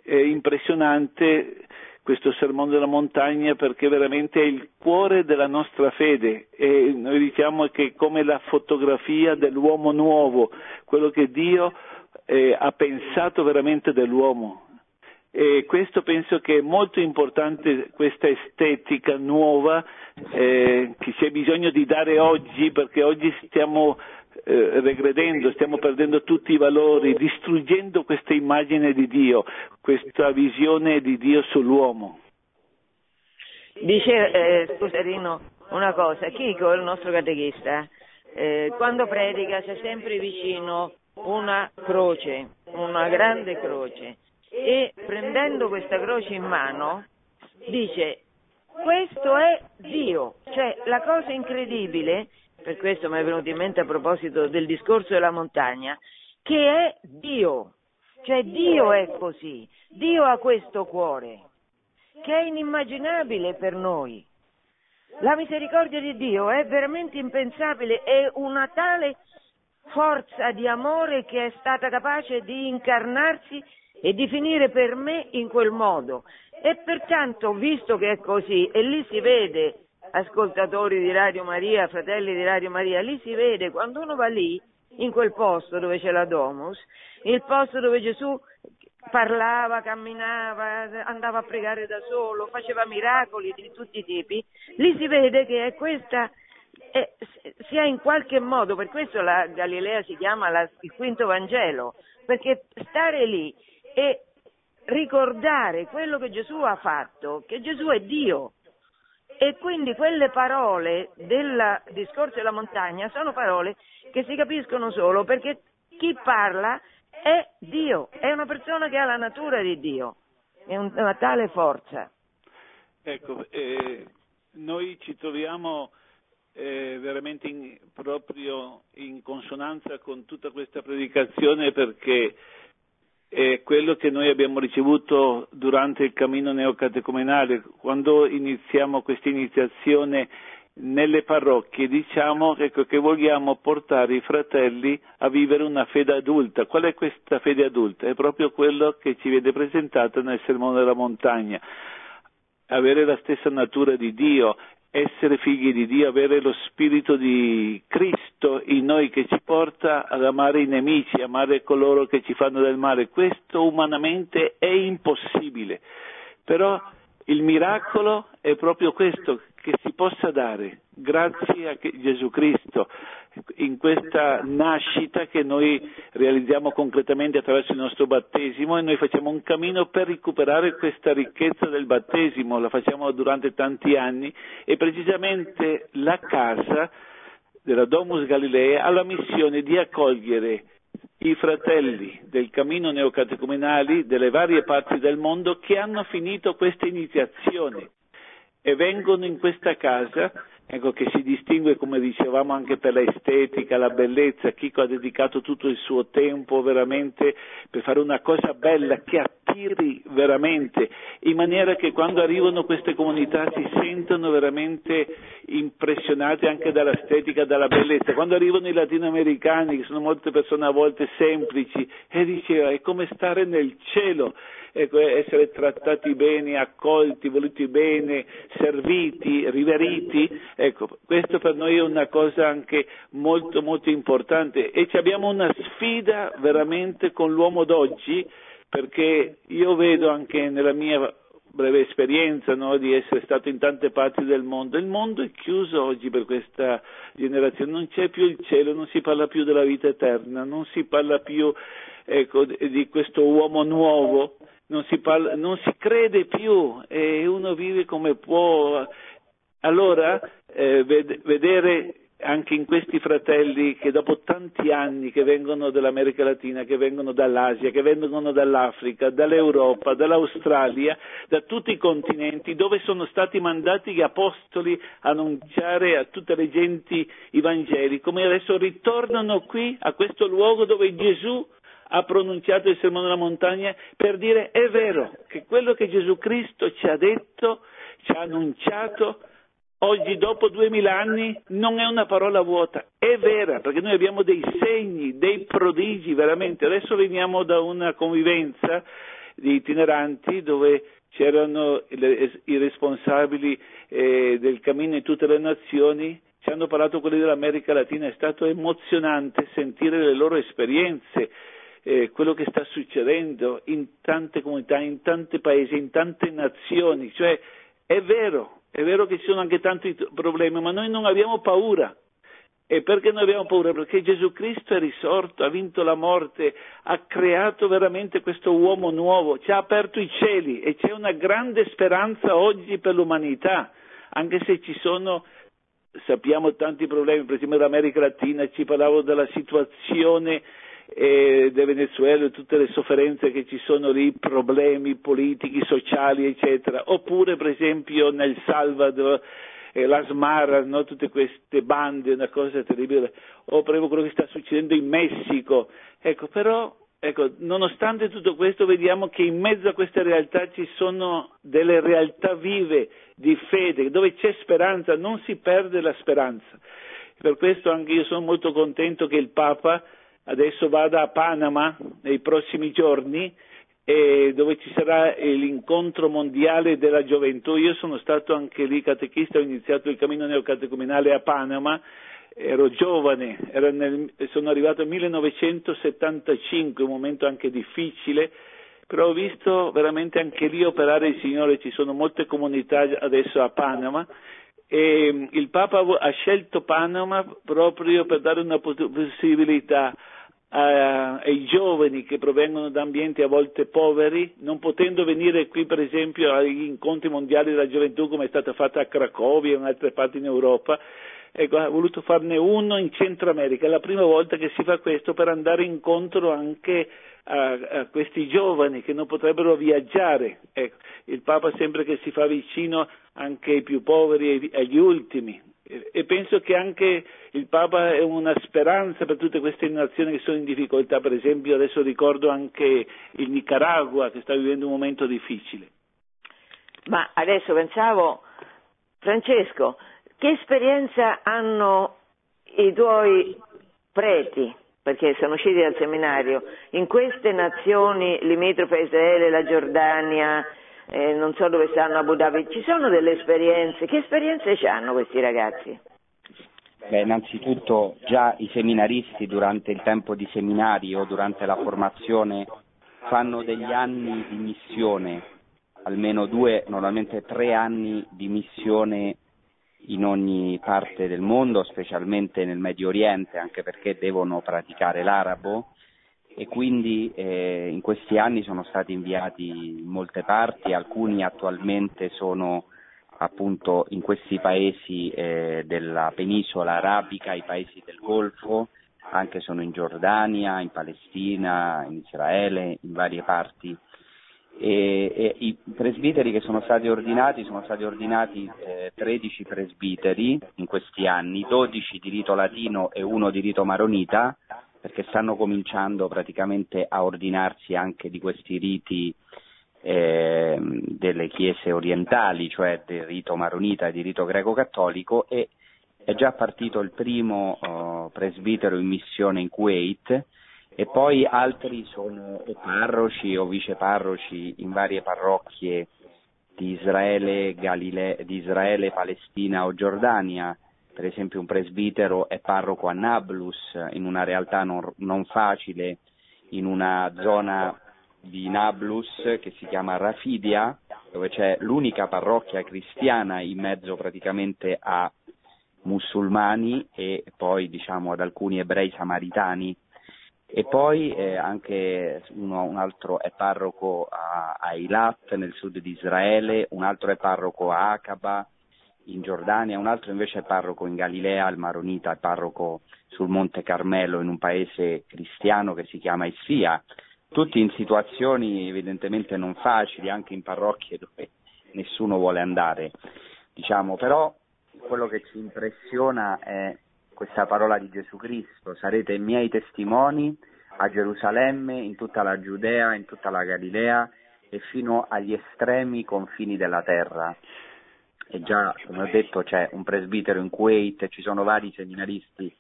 è impressionante questo sermone della montagna perché veramente è il cuore della nostra fede e noi diciamo che è come la fotografia dell'uomo nuovo, quello che Dio eh, ha pensato veramente dell'uomo. E questo penso che è molto importante, questa estetica nuova eh, che c'è bisogno di dare oggi, perché oggi stiamo eh, regredendo, stiamo perdendo tutti i valori, distruggendo questa immagine di Dio, questa visione di Dio sull'uomo. Dice, eh, scusa Rino, una cosa, Chico, il nostro catechista, eh, quando predica c'è sempre vicino una croce, una grande croce, e prendendo questa croce in mano dice questo è Dio, cioè la cosa incredibile per questo mi è venuto in mente a proposito del discorso della montagna, che è Dio, cioè Dio è così, Dio ha questo cuore, che è inimmaginabile per noi. La misericordia di Dio è veramente impensabile, è una tale forza di amore che è stata capace di incarnarsi e di finire per me in quel modo. E pertanto, visto che è così, e lì si vede ascoltatori di Radio Maria, fratelli di Radio Maria, lì si vede quando uno va lì, in quel posto dove c'è la Domus, il posto dove Gesù parlava, camminava, andava a pregare da solo, faceva miracoli di tutti i tipi, lì si vede che è questa, è, sia in qualche modo, per questo la Galilea si chiama la, il quinto Vangelo, perché stare lì e ricordare quello che Gesù ha fatto, che Gesù è Dio, e quindi quelle parole del discorso della montagna sono parole che si capiscono solo perché chi parla è Dio, è una persona che ha la natura di Dio, è una tale forza. Ecco, eh, noi ci troviamo eh, veramente in, proprio in consonanza con tutta questa predicazione perché è quello che noi abbiamo ricevuto durante il cammino neocatecumenale. Quando iniziamo questa iniziazione nelle parrocchie diciamo ecco, che vogliamo portare i fratelli a vivere una fede adulta. Qual è questa fede adulta? È proprio quello che ci viene presentato nel Sermone della Montagna. Avere la stessa natura di Dio, essere figli di Dio, avere lo spirito di Cristo in noi che ci porta ad amare i nemici, amare coloro che ci fanno del male. Questo umanamente è impossibile, però il miracolo è proprio questo, che si possa dare grazie a Gesù Cristo in questa nascita che noi realizziamo concretamente attraverso il nostro battesimo e noi facciamo un cammino per recuperare questa ricchezza del battesimo, la facciamo durante tanti anni e precisamente la casa della Domus Galilea ha la missione di accogliere i fratelli del cammino neocatecumenali delle varie parti del mondo che hanno finito questa iniziazione e vengono in questa casa ecco, che si distingue, come dicevamo, anche per l'estetica, la bellezza. Chico ha dedicato tutto il suo tempo veramente per fare una cosa bella che attiri veramente, in maniera che quando arrivano queste comunità si sentono veramente impressionate anche dall'estetica, dalla bellezza. Quando arrivano i latinoamericani, che sono molte persone a volte semplici, e diceva è come stare nel cielo essere trattati bene, accolti, voluti bene, serviti, riveriti, ecco, questo per noi è una cosa anche molto molto importante. E abbiamo una sfida veramente con l'uomo d'oggi perché io vedo anche nella mia breve esperienza no, di essere stato in tante parti del mondo. Il mondo è chiuso oggi per questa generazione, non c'è più il cielo, non si parla più della vita eterna, non si parla più ecco, di questo uomo nuovo non si, parla, non si crede più e uno vive come può. Allora eh, ved- vedere anche in questi fratelli che dopo tanti anni che vengono dall'America Latina, che vengono dall'Asia, che vengono dall'Africa, dall'Europa, dall'Australia, da tutti i continenti dove sono stati mandati gli apostoli a annunciare a tutte le genti i Vangeli, come adesso ritornano qui a questo luogo dove Gesù ha pronunciato il sermone della montagna per dire è vero che quello che Gesù Cristo ci ha detto, ci ha annunciato, oggi dopo duemila anni non è una parola vuota, è vera, perché noi abbiamo dei segni, dei prodigi veramente. Adesso veniamo da una convivenza di itineranti dove c'erano i responsabili eh, del cammino in tutte le nazioni, ci hanno parlato quelli dell'America Latina, è stato emozionante sentire le loro esperienze, eh, quello che sta succedendo in tante comunità, in tanti paesi, in tante nazioni. Cioè, è vero, è vero che ci sono anche tanti problemi, ma noi non abbiamo paura. E perché noi abbiamo paura? Perché Gesù Cristo è risorto, ha vinto la morte, ha creato veramente questo uomo nuovo, ci ha aperto i cieli e c'è una grande speranza oggi per l'umanità, anche se ci sono, sappiamo, tanti problemi, per esempio l'America Latina, ci parlavo della situazione eh, del Venezuela e tutte le sofferenze che ci sono lì, problemi politici, sociali, eccetera. Oppure, per esempio, nel Salvador, eh, la Smara, no? tutte queste bande, una cosa terribile. O proprio quello che sta succedendo in Messico. Ecco, però Ecco, nonostante tutto questo vediamo che in mezzo a queste realtà ci sono delle realtà vive di fede, dove c'è speranza, non si perde la speranza. Per questo anche io sono molto contento che il Papa adesso vada a Panama nei prossimi giorni dove ci sarà l'incontro mondiale della gioventù. Io sono stato anche lì catechista, ho iniziato il cammino neocatecumenale a Panama, ero giovane, nel, sono arrivato nel 1975, un momento anche difficile, però ho visto veramente anche lì operare il Signore, ci sono molte comunità adesso a Panama e il Papa ha scelto Panama proprio per dare una possibilità ai giovani che provengono da ambienti a volte poveri, non potendo venire qui per esempio agli incontri mondiali della gioventù come è stata fatta a Cracovia e in altre parti in Europa, ecco, ha voluto farne uno in Centro America, è la prima volta che si fa questo per andare incontro anche a, a questi giovani che non potrebbero viaggiare. Ecco, il Papa sempre che si fa vicino anche ai più poveri e agli ultimi, e penso che anche il Papa è una speranza per tutte queste nazioni che sono in difficoltà, per esempio adesso ricordo anche il Nicaragua che sta vivendo un momento difficile. Ma adesso pensavo, Francesco, che esperienza hanno i tuoi preti, perché sono usciti dal seminario, in queste nazioni limitrofe a Israele, la Giordania, eh, non so dove stanno Abu Dhabi, ci sono delle esperienze, che esperienze hanno questi ragazzi? Beh, innanzitutto già i seminaristi durante il tempo di seminario, durante la formazione, fanno degli anni di missione, almeno due, normalmente tre anni di missione in ogni parte del mondo, specialmente nel Medio Oriente, anche perché devono praticare l'arabo e quindi eh, in questi anni sono stati inviati in molte parti, alcuni attualmente sono appunto in questi paesi eh, della penisola arabica, i paesi del Golfo, anche sono in Giordania, in Palestina, in Israele, in varie parti. E, e I presbiteri che sono stati ordinati sono stati ordinati eh, 13 presbiteri in questi anni, 12 di rito latino e uno di rito maronita, perché stanno cominciando praticamente a ordinarsi anche di questi riti eh, delle chiese orientali, cioè del rito maronita e di rito greco-cattolico e è già partito il primo uh, presbitero in missione in Kuwait e poi altri sono parroci o viceparroci in varie parrocchie di Israele, Galile- di Israele, Palestina o Giordania. Per esempio un presbitero è parroco a Nablus, in una realtà non, non facile, in una zona di Nablus che si chiama Rafidia, dove c'è l'unica parrocchia cristiana in mezzo praticamente a musulmani e poi diciamo ad alcuni ebrei samaritani. E poi eh, anche uno, un altro è parroco a, a Eilat nel sud di Israele, un altro è parroco a Aqaba in Giordania, un altro invece è parroco in Galilea, il Maronita è parroco sul Monte Carmelo in un paese cristiano che si chiama Isfia, tutti in situazioni evidentemente non facili, anche in parrocchie dove nessuno vuole andare, diciamo, però quello che ci impressiona è questa parola di Gesù Cristo, sarete miei testimoni a Gerusalemme, in tutta la Giudea, in tutta la Galilea e fino agli estremi confini della terra. E già, come ho detto, c'è un presbitero in Kuwait, ci sono vari seminaristi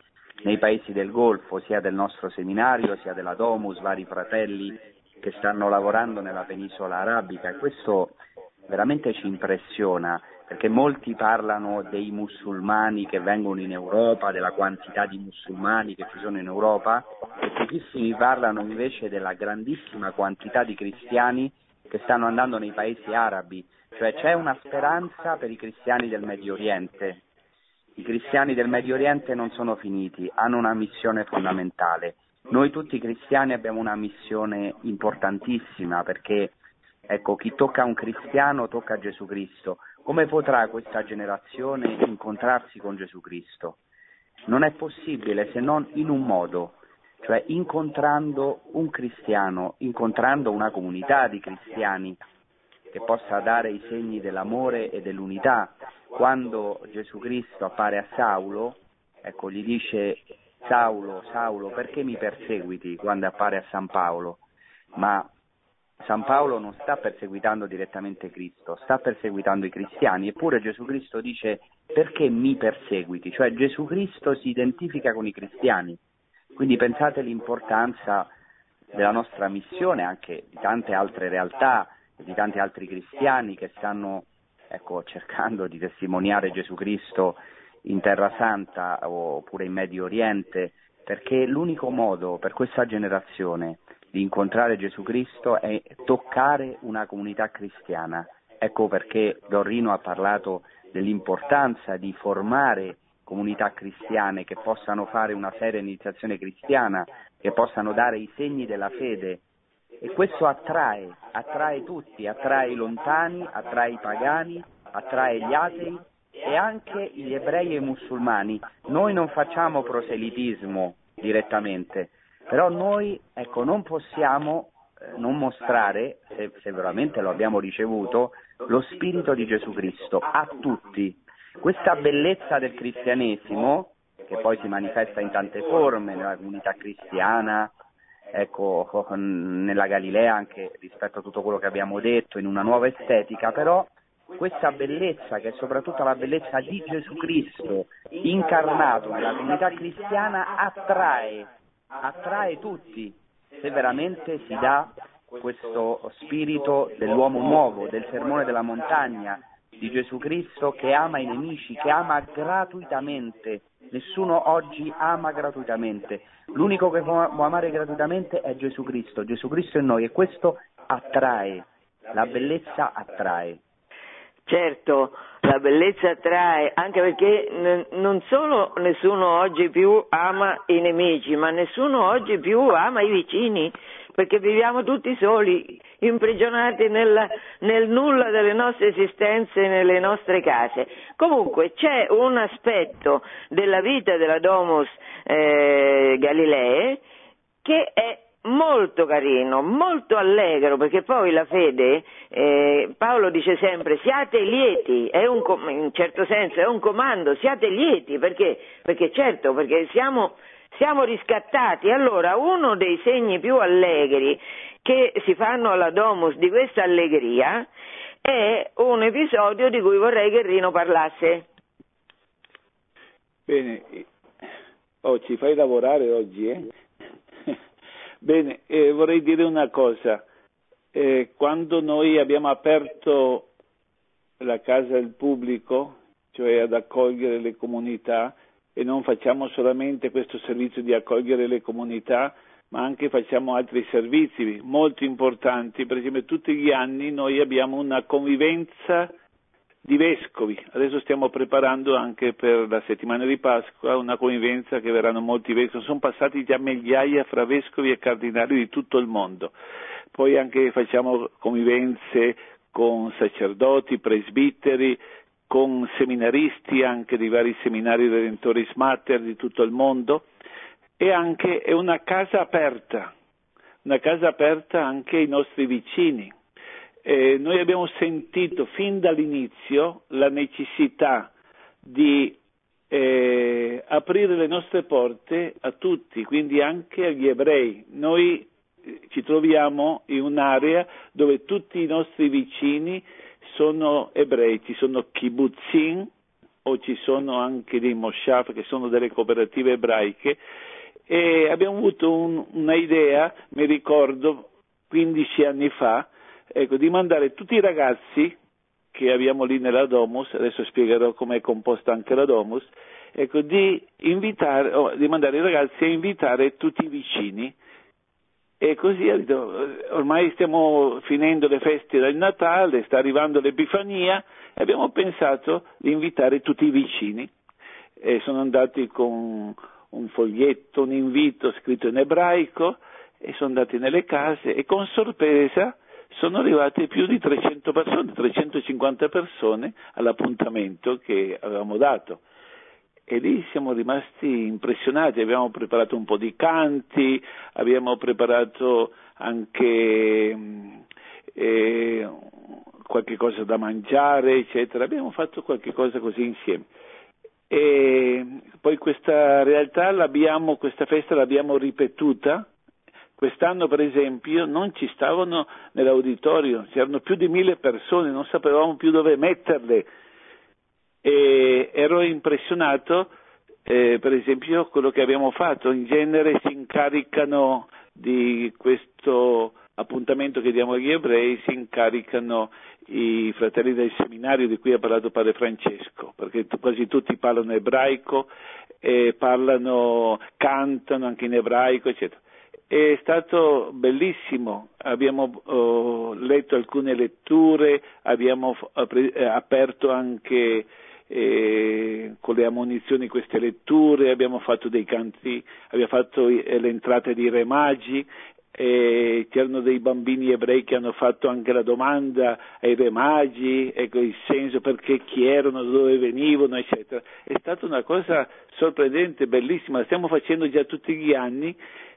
nei paesi del Golfo, sia del nostro seminario, sia della Domus, vari fratelli che stanno lavorando nella penisola arabica. E questo veramente ci impressiona perché molti parlano dei musulmani che vengono in Europa, della quantità di musulmani che ci sono in Europa. E pochissimi parlano invece della grandissima quantità di cristiani che stanno andando nei paesi arabi, cioè c'è una speranza per i cristiani del Medio Oriente. I cristiani del Medio Oriente non sono finiti, hanno una missione fondamentale. Noi tutti cristiani abbiamo una missione importantissima perché ecco, chi tocca un cristiano tocca Gesù Cristo. Come potrà questa generazione incontrarsi con Gesù Cristo? Non è possibile se non in un modo, cioè incontrando un cristiano, incontrando una comunità di cristiani che possa dare i segni dell'amore e dell'unità. Quando Gesù Cristo appare a Saulo, ecco, gli dice Saulo, Saulo, perché mi perseguiti quando appare a San Paolo? Ma San Paolo non sta perseguitando direttamente Cristo, sta perseguitando i cristiani, eppure Gesù Cristo dice perché mi perseguiti? Cioè Gesù Cristo si identifica con i cristiani. Quindi pensate l'importanza della nostra missione, anche di tante altre realtà, di tanti altri cristiani che stanno ecco, cercando di testimoniare Gesù Cristo in Terra Santa oppure in Medio Oriente, perché l'unico modo per questa generazione di incontrare Gesù Cristo è toccare una comunità cristiana. Ecco perché Don Rino ha parlato dell'importanza di formare comunità cristiane che possano fare una seria iniziazione cristiana, che possano dare i segni della fede. E questo attrae, attrae tutti, attrae i lontani, attrae i pagani, attrae gli atei e anche gli ebrei e i musulmani. Noi non facciamo proselitismo direttamente, però noi ecco, non possiamo eh, non mostrare, se, se veramente lo abbiamo ricevuto, lo spirito di Gesù Cristo a tutti. Questa bellezza del cristianesimo, che poi si manifesta in tante forme, nella comunità cristiana, ecco, nella Galilea anche rispetto a tutto quello che abbiamo detto, in una nuova estetica, però questa bellezza, che è soprattutto la bellezza di Gesù Cristo incarnato nella comunità cristiana, attrae attrae tutti se veramente si dà questo spirito dell'uomo nuovo, del sermone della montagna, di Gesù Cristo che ama i nemici, che ama gratuitamente. Nessuno oggi ama gratuitamente. L'unico che può amare gratuitamente è Gesù Cristo. Gesù Cristo è noi e questo attrae. La bellezza attrae. Certo, la bellezza attrae, anche perché n- non solo nessuno oggi più ama i nemici, ma nessuno oggi più ama i vicini, perché viviamo tutti soli, imprigionati nel, nel nulla delle nostre esistenze, nelle nostre case. Comunque c'è un aspetto della vita della Domus eh, Galilee che è molto carino, molto allegro, perché poi la fede, eh, Paolo dice sempre siate lieti, un, in un certo senso è un comando, siate lieti, perché? Perché certo, perché siamo, siamo riscattati. Allora uno dei segni più allegri che si fanno alla Domus di questa allegria è un episodio di cui vorrei che Rino parlasse. Bene, oh, ci fai lavorare oggi, eh? Bene, eh, vorrei dire una cosa. Eh, quando noi abbiamo aperto la casa al pubblico, cioè ad accogliere le comunità, e non facciamo solamente questo servizio di accogliere le comunità, ma anche facciamo altri servizi molto importanti. Per esempio, tutti gli anni noi abbiamo una convivenza di vescovi. Adesso stiamo preparando anche per la settimana di Pasqua una convivenza che verranno molti vescovi. Sono passati già migliaia fra vescovi e cardinali di tutto il mondo. Poi anche facciamo convivenze con sacerdoti, presbiteri, con seminaristi anche di vari seminari redentoris mater di tutto il mondo e anche è una casa aperta, una casa aperta anche ai nostri vicini eh, noi abbiamo sentito fin dall'inizio la necessità di eh, aprire le nostre porte a tutti, quindi anche agli ebrei. Noi ci troviamo in un'area dove tutti i nostri vicini sono ebrei, ci sono kibbutzim o ci sono anche dei moshav che sono delle cooperative ebraiche e abbiamo avuto un, una idea, mi ricordo 15 anni fa, ecco, di mandare tutti i ragazzi che abbiamo lì nella Domus, adesso spiegherò come è composta anche la Domus, ecco, di, invitare, oh, di mandare i ragazzi a invitare tutti i vicini. E così ormai stiamo finendo le feste del Natale, sta arrivando l'Epifania e abbiamo pensato di invitare tutti i vicini. E sono andati con un foglietto, un invito scritto in ebraico e sono andati nelle case e con sorpresa sono arrivate più di 300 persone, 350 persone all'appuntamento che avevamo dato. E lì siamo rimasti impressionati, abbiamo preparato un po' di canti, abbiamo preparato anche eh, qualche cosa da mangiare, eccetera, abbiamo fatto qualche cosa così insieme. E poi questa realtà l'abbiamo, questa festa l'abbiamo ripetuta Quest'anno, per esempio, non ci stavano nell'auditorio, c'erano più di mille persone, non sapevamo più dove metterle. E ero impressionato, eh, per esempio, quello che abbiamo fatto. In genere si incaricano di questo appuntamento che diamo agli ebrei, si incaricano i fratelli del seminario di cui ha parlato padre Francesco, perché quasi tutti parlano ebraico, e parlano, cantano anche in ebraico, eccetera. È stato bellissimo, abbiamo oh, letto alcune letture, abbiamo eh, aperto anche eh, con le ammonizioni queste letture, abbiamo fatto dei canti, abbiamo fatto eh, le entrate di Re Magi, eh, c'erano dei bambini ebrei che hanno fatto anche la domanda ai Re Magi, ecco il senso perché chi erano, dove venivano, eccetera. È stata una cosa sorprendente, bellissima, la stiamo facendo già tutti gli anni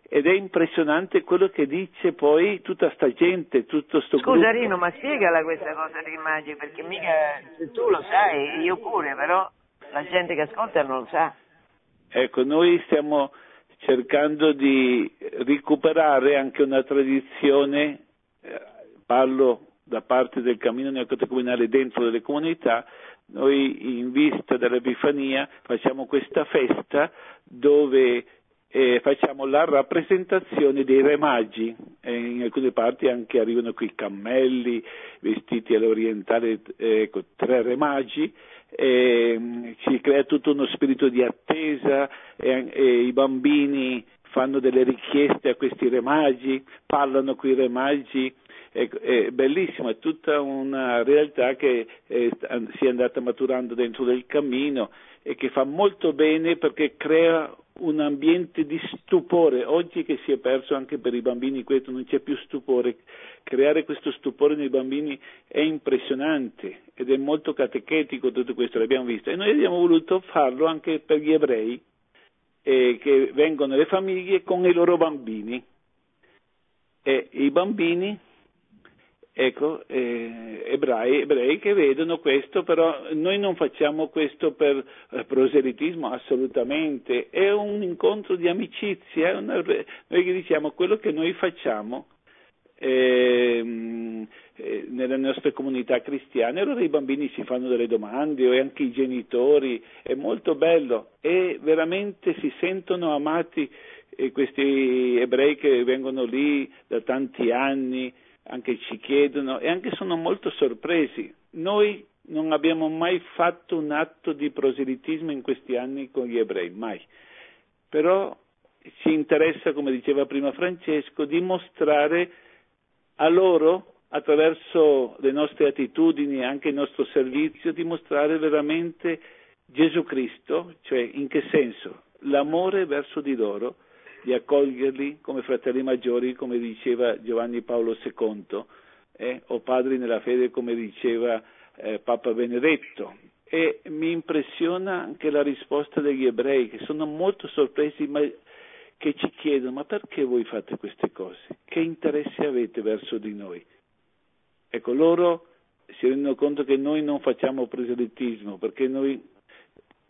ed è impressionante quello che dice poi tutta sta gente, tutto sto Scusa gruppo. Rino, ma spiegala questa cosa di immagini, perché mica tu lo sai, io pure, però la gente che ascolta non lo sa. Ecco, noi stiamo cercando di recuperare anche una tradizione, eh, parlo da parte del cammino neocatecumenale dentro delle comunità, noi in vista dell'Epifania facciamo questa festa dove eh, facciamo la rappresentazione dei re magi, eh, in alcune parti anche arrivano qui cammelli vestiti all'orientale, eh, tre re magi, si crea tutto uno spirito di attesa e i bambini fanno delle richieste a questi re magi, parlano con i re magi, è, è bellissimo, è tutta una realtà che è, si è andata maturando dentro del cammino e che fa molto bene perché crea un ambiente di stupore. Oggi che si è perso anche per i bambini questo, non c'è più stupore. Creare questo stupore nei bambini è impressionante ed è molto catechetico tutto questo, l'abbiamo visto. E noi abbiamo voluto farlo anche per gli ebrei eh, che vengono alle famiglie con i loro bambini. E i bambini ecco, eh, ebrei, ebrei, che vedono questo, però noi non facciamo questo per eh, proselitismo assolutamente, è un incontro di amicizia, una, noi diciamo quello che noi facciamo eh, nelle nostre comunità cristiane, allora i bambini si fanno delle domande e anche i genitori, è molto bello. E veramente si sentono amati eh, questi ebrei che vengono lì da tanti anni anche ci chiedono e anche sono molto sorpresi. Noi non abbiamo mai fatto un atto di proselitismo in questi anni con gli ebrei, mai. Però ci interessa, come diceva prima Francesco, dimostrare a loro, attraverso le nostre attitudini e anche il nostro servizio, dimostrare veramente Gesù Cristo, cioè in che senso? L'amore verso di loro di accoglierli come fratelli maggiori, come diceva Giovanni Paolo II, eh, o padri nella fede, come diceva eh, Papa Benedetto. E mi impressiona anche la risposta degli ebrei, che sono molto sorpresi, ma che ci chiedono, ma perché voi fate queste cose? Che interessi avete verso di noi? Ecco, loro si rendono conto che noi non facciamo proselitismo, perché noi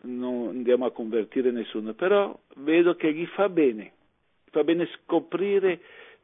non andiamo a convertire nessuno, però vedo che gli fa bene fa bene scoprire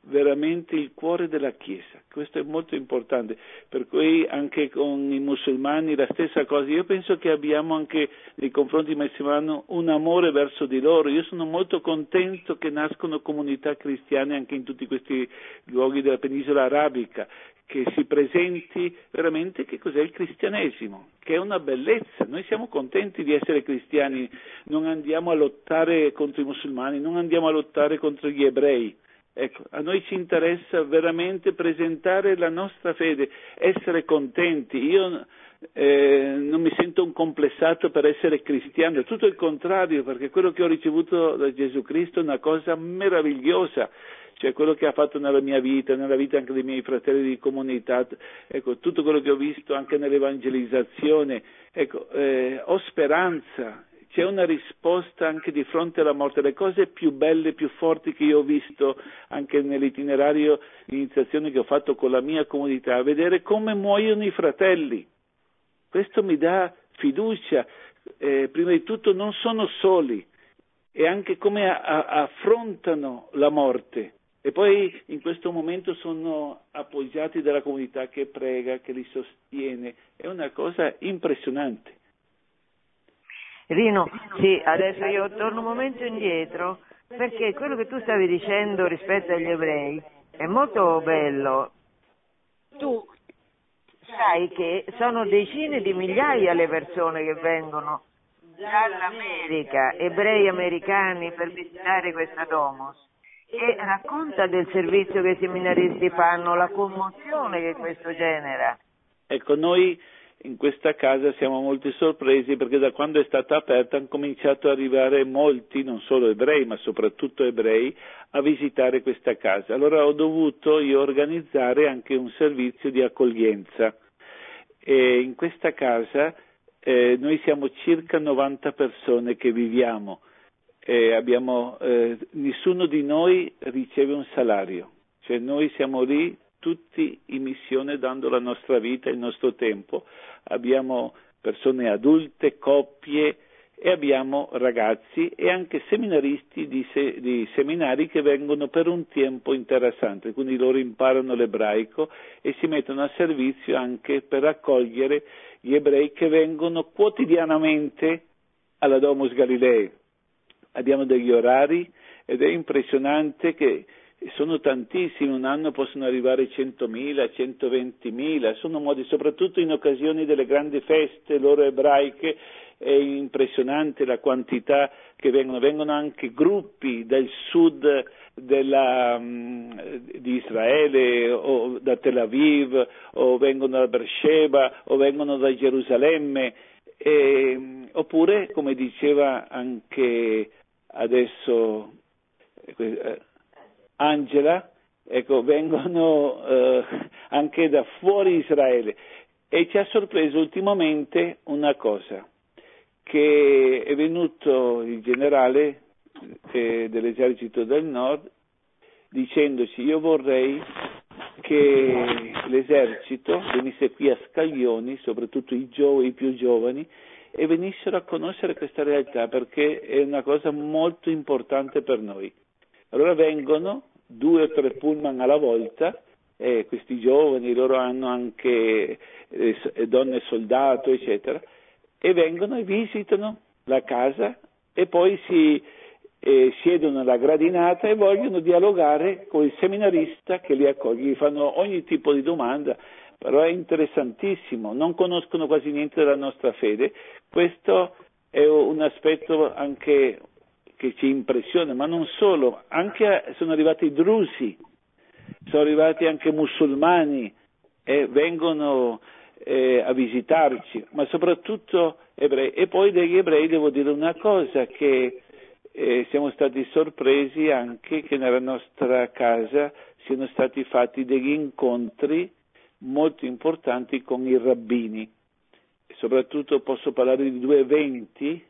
veramente il cuore della Chiesa, questo è molto importante, per cui anche con i musulmani la stessa cosa, io penso che abbiamo anche nei confronti di Messimano un amore verso di loro, io sono molto contento che nascono comunità cristiane anche in tutti questi luoghi della penisola arabica, che si presenti veramente che cos'è il cristianesimo, che è una bellezza. Noi siamo contenti di essere cristiani, non andiamo a lottare contro i musulmani, non andiamo a lottare contro gli ebrei. Ecco, a noi ci interessa veramente presentare la nostra fede, essere contenti. Io eh, non mi sento un complessato per essere cristiano, è tutto il contrario, perché quello che ho ricevuto da Gesù Cristo è una cosa meravigliosa cioè quello che ha fatto nella mia vita, nella vita anche dei miei fratelli di comunità, ecco, tutto quello che ho visto anche nell'evangelizzazione, ecco, eh, ho speranza, c'è una risposta anche di fronte alla morte, le cose più belle, più forti che io ho visto anche nell'itinerario di iniziazione che ho fatto con la mia comunità, vedere come muoiono i fratelli. Questo mi dà fiducia, eh, prima di tutto non sono soli e anche come a, affrontano la morte. E poi in questo momento sono appoggiati dalla comunità che prega, che li sostiene. È una cosa impressionante. Rino, sì, adesso io torno un momento indietro perché quello che tu stavi dicendo rispetto agli ebrei è molto bello. Tu sai che sono decine di migliaia le persone che vengono dall'America, ebrei americani per visitare questa Domos e racconta del servizio che i seminaristi fanno, la commozione che questo genera. Ecco, noi in questa casa siamo molto sorpresi perché da quando è stata aperta hanno cominciato ad arrivare molti, non solo ebrei, ma soprattutto ebrei, a visitare questa casa. Allora ho dovuto io organizzare anche un servizio di accoglienza. E in questa casa eh, noi siamo circa 90 persone che viviamo eh, abbiamo, eh, nessuno di noi riceve un salario, cioè noi siamo lì tutti in missione dando la nostra vita, il nostro tempo, abbiamo persone adulte, coppie e abbiamo ragazzi e anche seminaristi di, se, di seminari che vengono per un tempo interessante, quindi loro imparano l'ebraico e si mettono a servizio anche per accogliere gli ebrei che vengono quotidianamente alla Domus Galilei abbiamo degli orari ed è impressionante che sono tantissimi, un anno possono arrivare 100.000, 120.000, sono modi, soprattutto in occasioni delle grandi feste loro ebraiche, è impressionante la quantità che vengono, vengono anche gruppi del sud della, di Israele o da Tel Aviv o vengono da Beersheba o vengono da Gerusalemme e, oppure come diceva anche adesso eh, Angela ecco, vengono eh, anche da fuori Israele. E ci ha sorpreso ultimamente una cosa che è venuto il generale eh, dell'esercito del nord dicendoci io vorrei che l'esercito venisse qui a scaglioni, soprattutto i, gio- i più giovani, e venissero a conoscere questa realtà perché è una cosa molto importante per noi. Allora vengono due o tre pullman alla volta, e questi giovani, loro hanno anche eh, donne soldato, eccetera, e vengono e visitano la casa e poi si eh, siedono alla gradinata e vogliono dialogare con il seminarista che li accoglie, gli fanno ogni tipo di domanda, però è interessantissimo, non conoscono quasi niente della nostra fede, questo è un aspetto anche che ci impressiona, ma non solo, anche sono arrivati drusi, sono arrivati anche musulmani e vengono eh, a visitarci, ma soprattutto ebrei. E poi degli ebrei devo dire una cosa, che eh, siamo stati sorpresi anche che nella nostra casa siano stati fatti degli incontri molto importanti con i rabbini. soprattutto posso parlare di due eventi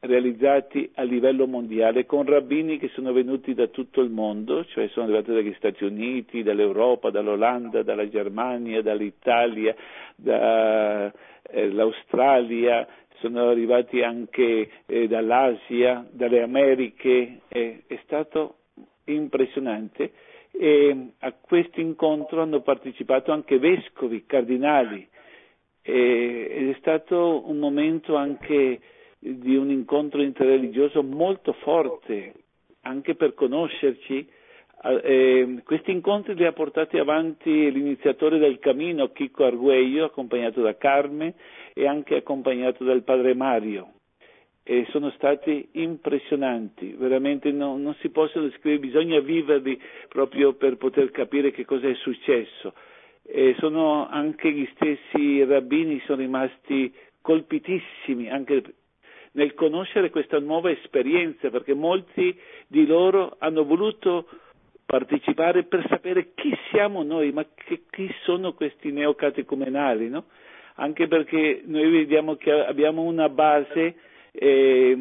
realizzati a livello mondiale con rabbini che sono venuti da tutto il mondo, cioè sono arrivati dagli Stati Uniti, dall'Europa, dall'Olanda, dalla Germania, dall'Italia, dall'Australia, eh, sono arrivati anche eh, dall'Asia, dalle Americhe, è stato impressionante e a questo incontro hanno partecipato anche vescovi, cardinali ed è stato un momento anche di un incontro interreligioso molto forte, anche per conoscerci. Eh, questi incontri li ha portati avanti l'iniziatore del cammino, Chico Arguello, accompagnato da Carme e anche accompagnato dal padre Mario. E sono stati impressionanti, veramente no, non si possono descrivere, bisogna viverli proprio per poter capire che cosa è successo. E sono anche gli stessi rabbini sono rimasti colpitissimi anche nel conoscere questa nuova esperienza, perché molti di loro hanno voluto partecipare per sapere chi siamo noi, ma che, chi sono questi neocatecumenali, no? Anche perché noi vediamo che abbiamo una base eh,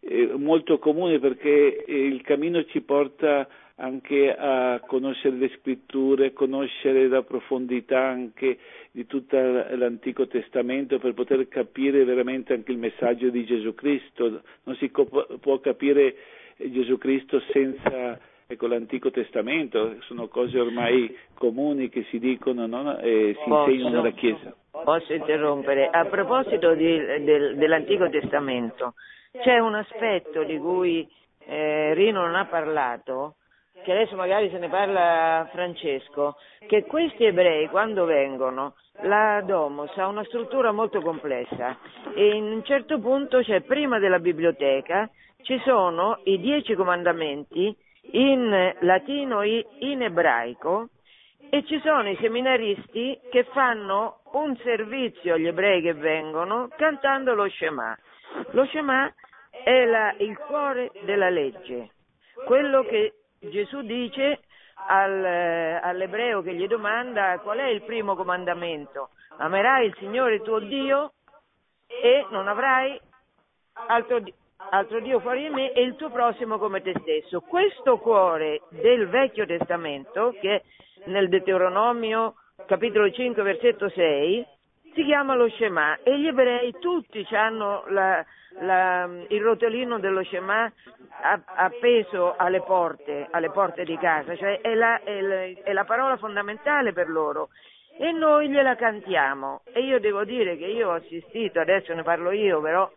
eh, molto comune perché il cammino ci porta anche a conoscere le scritture, conoscere la profondità anche di tutto l'Antico Testamento per poter capire veramente anche il messaggio di Gesù Cristo. Non si può capire Gesù Cristo senza ecco, l'Antico Testamento, sono cose ormai comuni che si dicono no? e si Posso? insegnano nella Chiesa. Posso interrompere? A proposito di, del, dell'Antico Testamento, c'è un aspetto di cui eh, Rino non ha parlato, che adesso magari se ne parla Francesco, che questi ebrei quando vengono, la Domos ha una struttura molto complessa e in un certo punto c'è prima della biblioteca, ci sono i dieci comandamenti in latino e in ebraico e ci sono i seminaristi che fanno un servizio agli ebrei che vengono cantando lo Shema. Lo Shema è la, il cuore della legge, quello che Gesù dice al, all'ebreo che gli domanda qual è il primo comandamento. Amerai il Signore tuo Dio e non avrai altro, altro Dio fuori di me e il tuo prossimo come te stesso. Questo cuore del Vecchio Testamento, che nel Deuteronomio capitolo 5 versetto 6, si chiama lo Shema. E gli ebrei tutti hanno la, la, il rotolino dello Shema appeso alle porte, alle porte di casa, cioè è la, è, la, è la parola fondamentale per loro. E noi gliela cantiamo. E io devo dire che io ho assistito, adesso ne parlo io però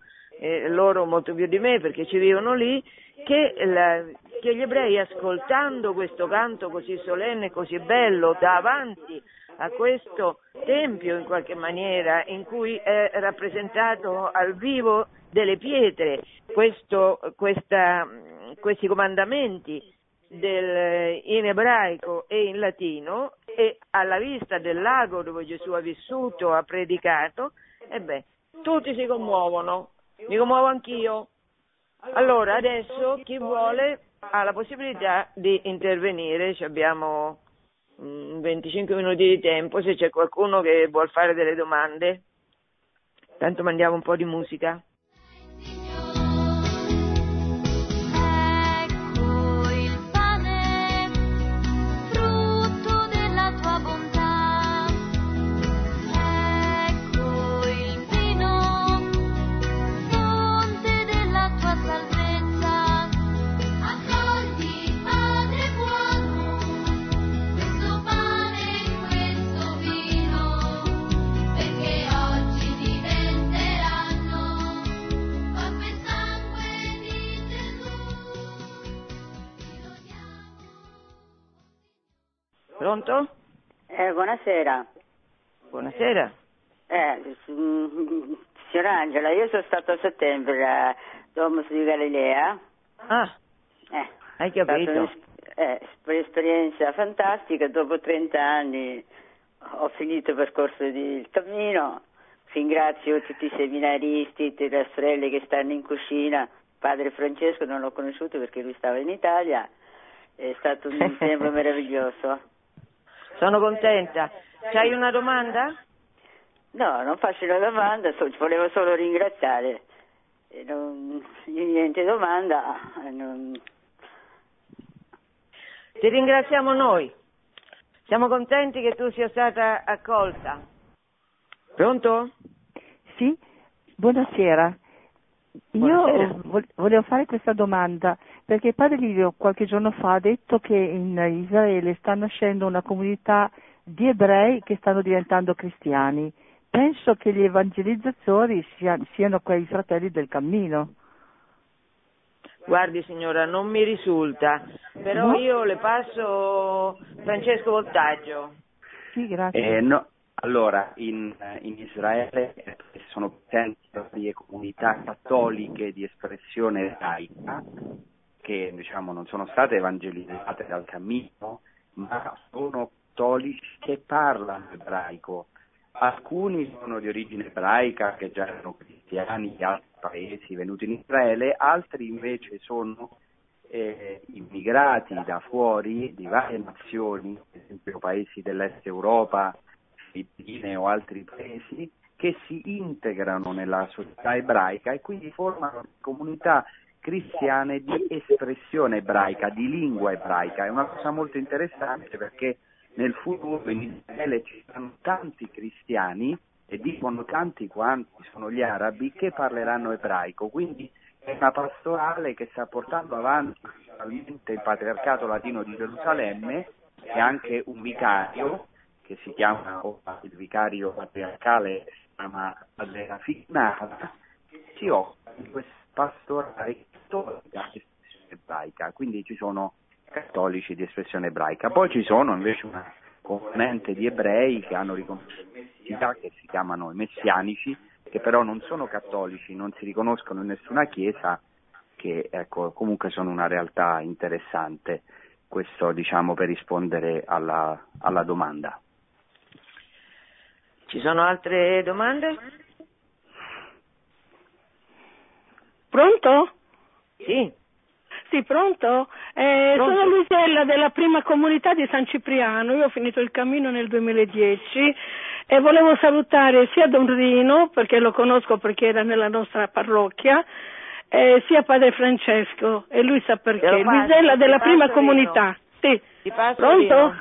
eh, loro molto più di me perché ci vivono lì, che la, perché gli ebrei ascoltando questo canto così solenne, così bello, davanti a questo tempio in qualche maniera in cui è rappresentato al vivo delle pietre questo, questa, questi comandamenti del, in ebraico e in latino e alla vista del lago dove Gesù ha vissuto, ha predicato, e tutti si commuovono, mi commuovo anch'io. Allora adesso chi vuole ha la possibilità di intervenire, Ci abbiamo 25 mm, minuti di tempo, se c'è qualcuno che vuole fare delle domande. Tanto mandiamo un po' di musica. Pronto? Eh, buonasera. Buonasera. Eh, signora Angela, io sono stata a settembre a Domus di Galilea. Ah, eh, hai capito. È eh, un'esperienza fantastica, dopo 30 anni ho finito il percorso del cammino, ringrazio tutti i seminaristi, tutte le sorelle che stanno in cucina, padre Francesco non l'ho conosciuto perché lui stava in Italia, è stato un tempo meraviglioso. Sono contenta. C'hai una domanda? No, non faccio una domanda, so, volevo solo ringraziare. Non, niente domanda. Non... Ti ringraziamo noi. Siamo contenti che tu sia stata accolta. Pronto? Sì, buonasera. Buonasera. Io volevo fare questa domanda perché padre Livio qualche giorno fa ha detto che in Israele sta nascendo una comunità di ebrei che stanno diventando cristiani. Penso che gli evangelizzatori siano, siano quei fratelli del cammino. Guardi signora, non mi risulta, però no? io le passo Francesco Voltaggio. Sì, grazie. Eh, no, allora, in, in, Israele sono presenti varie comunità cattoliche di espressione ebraica che diciamo, non sono state evangelizzate dal cammino, ma sono cattolici che parlano ebraico. Alcuni sono di origine ebraica, che già erano cristiani di altri paesi venuti in Israele, altri invece sono eh, immigrati da fuori di varie nazioni, ad esempio paesi dell'est Europa, Filippine o altri paesi, che si integrano nella società ebraica e quindi formano comunità cristiane di espressione ebraica, di lingua ebraica. È una cosa molto interessante perché nel futuro in Israele ci saranno tanti cristiani e dicono tanti quanti sono gli arabi che parleranno ebraico. Quindi è una pastorale che sta portando avanti il patriarcato latino di Gerusalemme e anche un vicario che si chiama il vicario patriarcale si chiama Adela Fignata, si occupa di questo pastorale cattolica di espressione ebraica, quindi ci sono cattolici di espressione ebraica. Poi ci sono invece una componente di ebrei che hanno riconosciuta, che si chiamano i messianici, che però non sono cattolici, non si riconoscono in nessuna chiesa, che ecco, comunque sono una realtà interessante. Questo diciamo per rispondere alla, alla domanda. Ci sono altre domande? Pronto? Sì. Sì, pronto? Eh, pronto? Sono Luisella della prima comunità di San Cipriano, io ho finito il cammino nel 2010 e volevo salutare sia Don Rino, perché lo conosco perché era nella nostra parrocchia, eh, sia Padre Francesco e lui sa perché. Luisella della prima comunità. Sì. Pronto? Rino.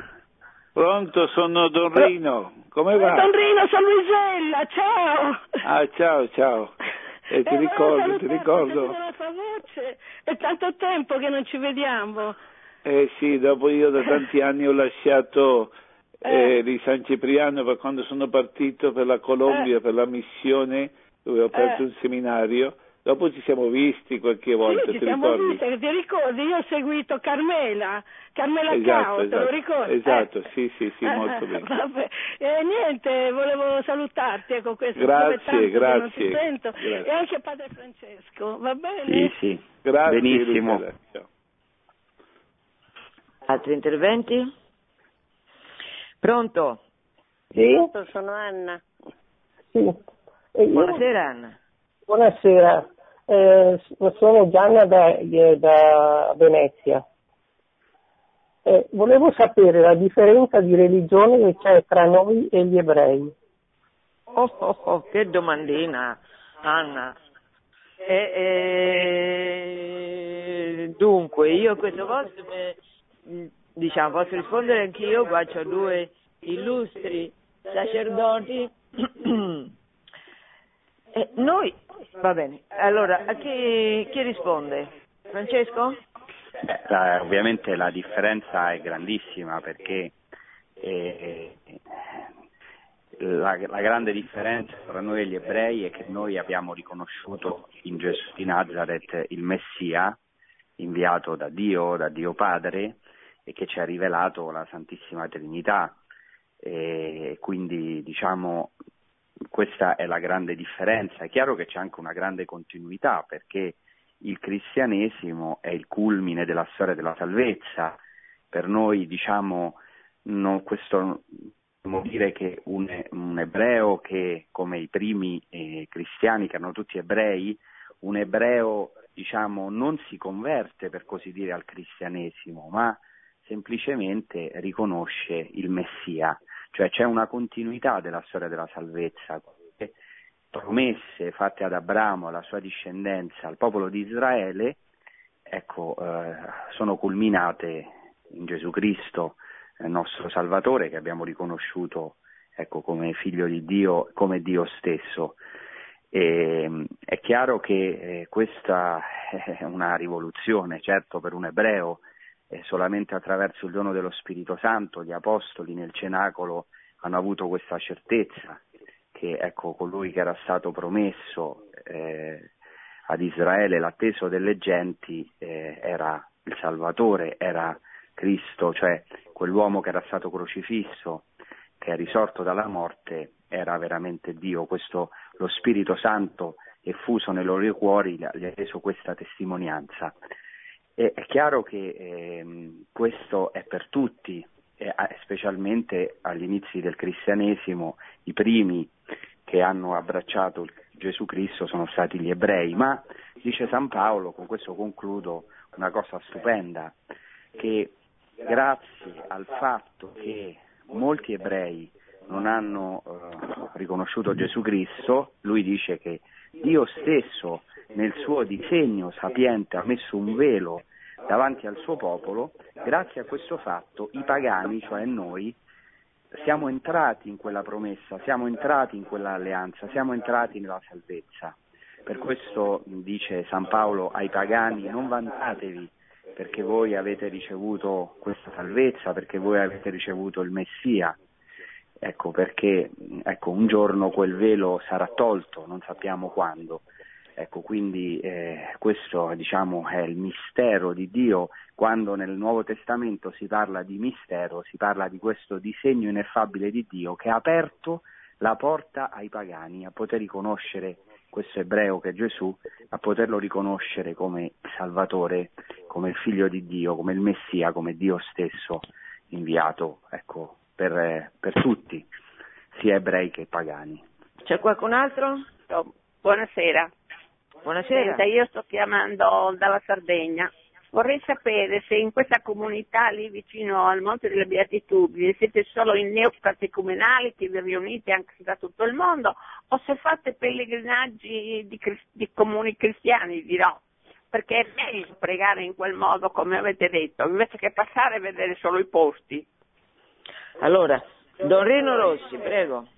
Pronto, sono Don Rino. Come va? Don Rino, sono Luisella, ciao! Ah, ciao, ciao. E ti eh, ricordo, ti ricordo. La tua voce. È tanto tempo che non ci vediamo. Eh sì, dopo io da tanti anni ho lasciato eh, eh. di San Cipriano per quando sono partito per la Colombia, eh. per la missione, dove ho aperto eh. un seminario, Dopo ci siamo visti qualche volta, sì, ci ti siamo ricordi? visti, ti ricordi? Io ho seguito Carmela, Carmela Esatto, Cao, te lo esatto, ricordi? esatto, Eh. sì, sì, sì, molto Eh, bene. Vabbè. E niente, volevo salutarti, ecco questo Grazie, come tanto che non grazie, ti sento. grazie. E anche Padre Francesco, va bene? Sì, sì. Grazie, Benissimo. Ciao. Altri interventi? Pronto? Sì, Sono Anna. sì. Io- Buonasera Anna. Buonasera, Eh, sono Gianna da, eh, da Venezia. Eh, volevo sapere la differenza di religione che c'è tra noi e gli ebrei. Oh, oh, oh, che domandina, Anna. Eh, dunque, io queste cose, eh, diciamo, posso rispondere anch'io, qua ho due illustri sacerdoti. Eh, noi, va bene, allora, a chi, chi risponde? Francesco? Eh, la- ovviamente la differenza è grandissima perché eh, la, la grande differenza tra noi e gli ebrei è che noi abbiamo riconosciuto in Gesù di Nazareth il Messia inviato da Dio, da Dio Padre e che ci ha rivelato la Santissima Trinità. E quindi diciamo questa è la grande differenza. È chiaro che c'è anche una grande continuità perché il cristianesimo è il culmine della storia della salvezza. Per noi, diciamo, no, questo vuol dire che un, un ebreo che, come i primi eh, cristiani, che erano tutti ebrei, un ebreo, diciamo, non si converte, per così dire, al cristianesimo, ma semplicemente riconosce il Messia, cioè c'è una continuità della storia della salvezza, le promesse fatte ad Abramo, alla sua discendenza, al popolo di Israele, ecco, eh, sono culminate in Gesù Cristo, il nostro Salvatore, che abbiamo riconosciuto ecco, come figlio di Dio, come Dio stesso. E, è chiaro che eh, questa è una rivoluzione, certo per un ebreo, eh, solamente attraverso il dono dello Spirito Santo gli apostoli nel cenacolo hanno avuto questa certezza che ecco, colui che era stato promesso eh, ad Israele, l'atteso delle genti, eh, era il Salvatore, era Cristo, cioè quell'uomo che era stato crocifisso, che è risorto dalla morte, era veramente Dio. Questo, lo Spirito Santo effuso nei loro cuori gli ha gli ha reso questa testimonianza. E è chiaro che ehm, questo è per tutti, eh, specialmente agli inizi del cristianesimo, i primi che hanno abbracciato Gesù Cristo sono stati gli ebrei, ma dice San Paolo, con questo concludo, una cosa stupenda, che grazie al fatto che molti ebrei non hanno eh, riconosciuto Gesù Cristo, lui dice che Dio stesso nel suo disegno sapiente ha messo un velo davanti al suo popolo, grazie a questo fatto i pagani, cioè noi, siamo entrati in quella promessa, siamo entrati in quella alleanza, siamo entrati nella salvezza. Per questo dice San Paolo ai pagani non vantatevi perché voi avete ricevuto questa salvezza, perché voi avete ricevuto il Messia. Ecco perché ecco, un giorno quel velo sarà tolto, non sappiamo quando. Ecco, quindi eh, questo diciamo, è il mistero di Dio. Quando nel Nuovo Testamento si parla di mistero, si parla di questo disegno ineffabile di Dio che ha aperto la porta ai pagani a poter riconoscere questo ebreo che è Gesù, a poterlo riconoscere come Salvatore, come il figlio di Dio, come il Messia, come Dio stesso inviato ecco, per, per tutti, sia ebrei che pagani. C'è qualcun altro? Buonasera. Buonasera. Senta, io sto chiamando dalla Sardegna. Vorrei sapere se in questa comunità lì vicino al Monte delle Beatitudini siete solo in neocatecumenali che vi riunite anche da tutto il mondo o se fate pellegrinaggi di, di comuni cristiani, dirò. Perché è meglio pregare in quel modo, come avete detto, invece che passare e vedere solo i posti. Allora, Don Rino Rossi, prego.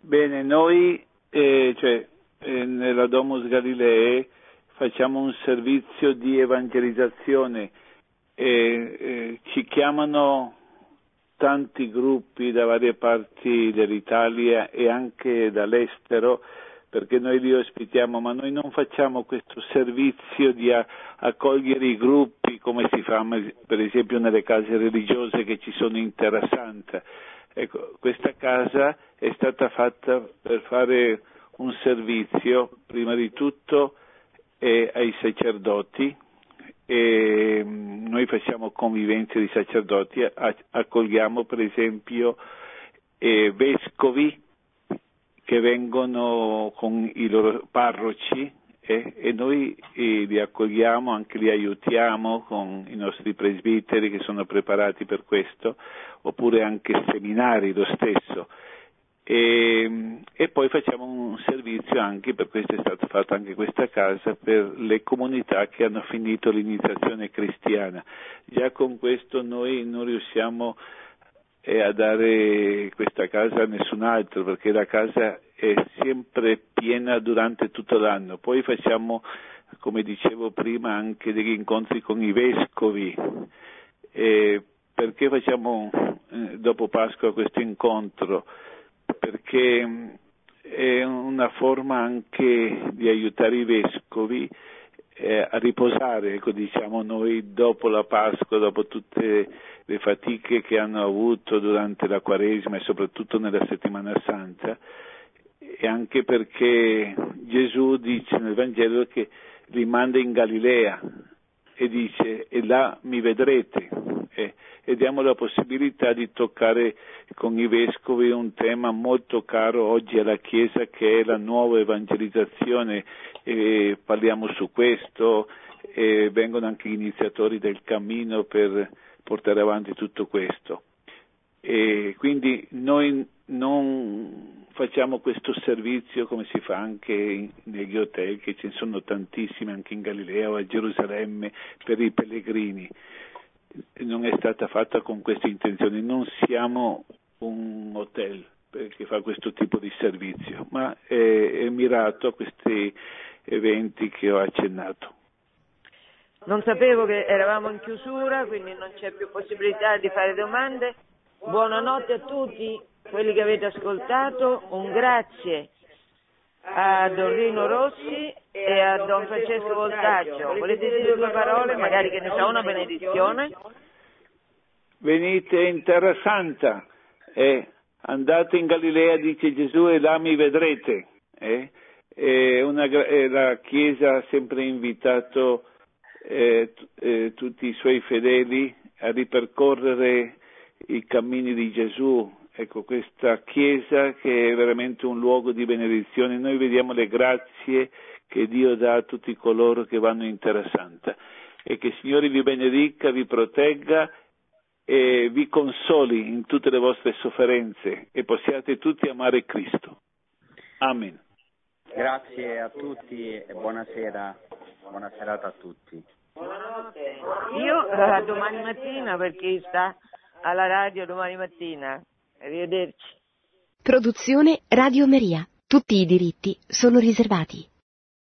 Bene, noi eh, cioè, eh, nella Domus Galilee facciamo un servizio di evangelizzazione e ci chiamano tanti gruppi da varie parti dell'Italia e anche dall'estero perché noi li ospitiamo, ma noi non facciamo questo servizio di accogliere i gruppi come si fa per esempio nelle case religiose che ci sono in Terra Santa. Ecco, questa casa è stata fatta per fare un servizio, prima di tutto, eh, ai sacerdoti, e mm, noi facciamo convivenze di sacerdoti, accogliamo per esempio eh, vescovi che vengono con i loro parroci eh, e noi eh, li accogliamo, anche li aiutiamo con i nostri presbiteri che sono preparati per questo, oppure anche seminari lo stesso. E, e, poi facciamo un servizio anche, per questo è stata fatta anche questa casa, per le comunità che hanno finito l'iniziazione cristiana. Già con questo noi non riusciamo eh, a dare questa casa a nessun altro, perché la casa è sempre piena durante tutto l'anno. Poi facciamo, come dicevo prima, anche degli incontri con i vescovi. Eh, perché facciamo eh, dopo Pasqua questo incontro? Perché mm, è una forma anche di aiutare i vescovi eh, a riposare, ecco, diciamo noi, dopo la Pasqua, dopo tutte le fatiche che hanno avuto durante la Quaresima e soprattutto nella Settimana Santa, e anche perché Gesù dice nel Vangelo che li manda in Galilea e dice e là mi vedrete e, e diamo la possibilità di toccare con i vescovi un tema molto caro oggi alla Chiesa che è la nuova evangelizzazione e parliamo su questo e vengono anche gli iniziatori del cammino per portare avanti tutto questo. E quindi noi non facciamo questo servizio come si fa anche negli hotel, che ce ne sono tantissimi anche in Galilea o a Gerusalemme per i pellegrini non è stata fatta con questa intenzione, non siamo un hotel che fa questo tipo di servizio, ma è, è mirato a questi eventi che ho accennato. Non sapevo che eravamo in chiusura, quindi non c'è più possibilità di fare domande. Buonanotte a tutti quelli che avete ascoltato, un grazie a Don Rino Rossi e a Don Francesco Voltaggio. Volete dire due parole, magari che ne sa una benedizione? Venite in Terra Santa, eh, andate in Galilea, dice Gesù, e là mi vedrete. Eh. Una, la Chiesa ha sempre invitato eh, eh, tutti i suoi fedeli a ripercorrere i cammini di Gesù, ecco, questa Chiesa che è veramente un luogo di benedizione. Noi vediamo le grazie che Dio dà a tutti coloro che vanno in Terra Santa e che il Signore vi benedica, vi protegga e vi consoli in tutte le vostre sofferenze e possiate tutti amare Cristo. Amen. Grazie a tutti e buonasera, buona serata a tutti. Buonanotte. Io eh, domani mattina per chi sta alla radio domani mattina Arrivederci. Produzione Radio Maria. Tutti i diritti sono riservati.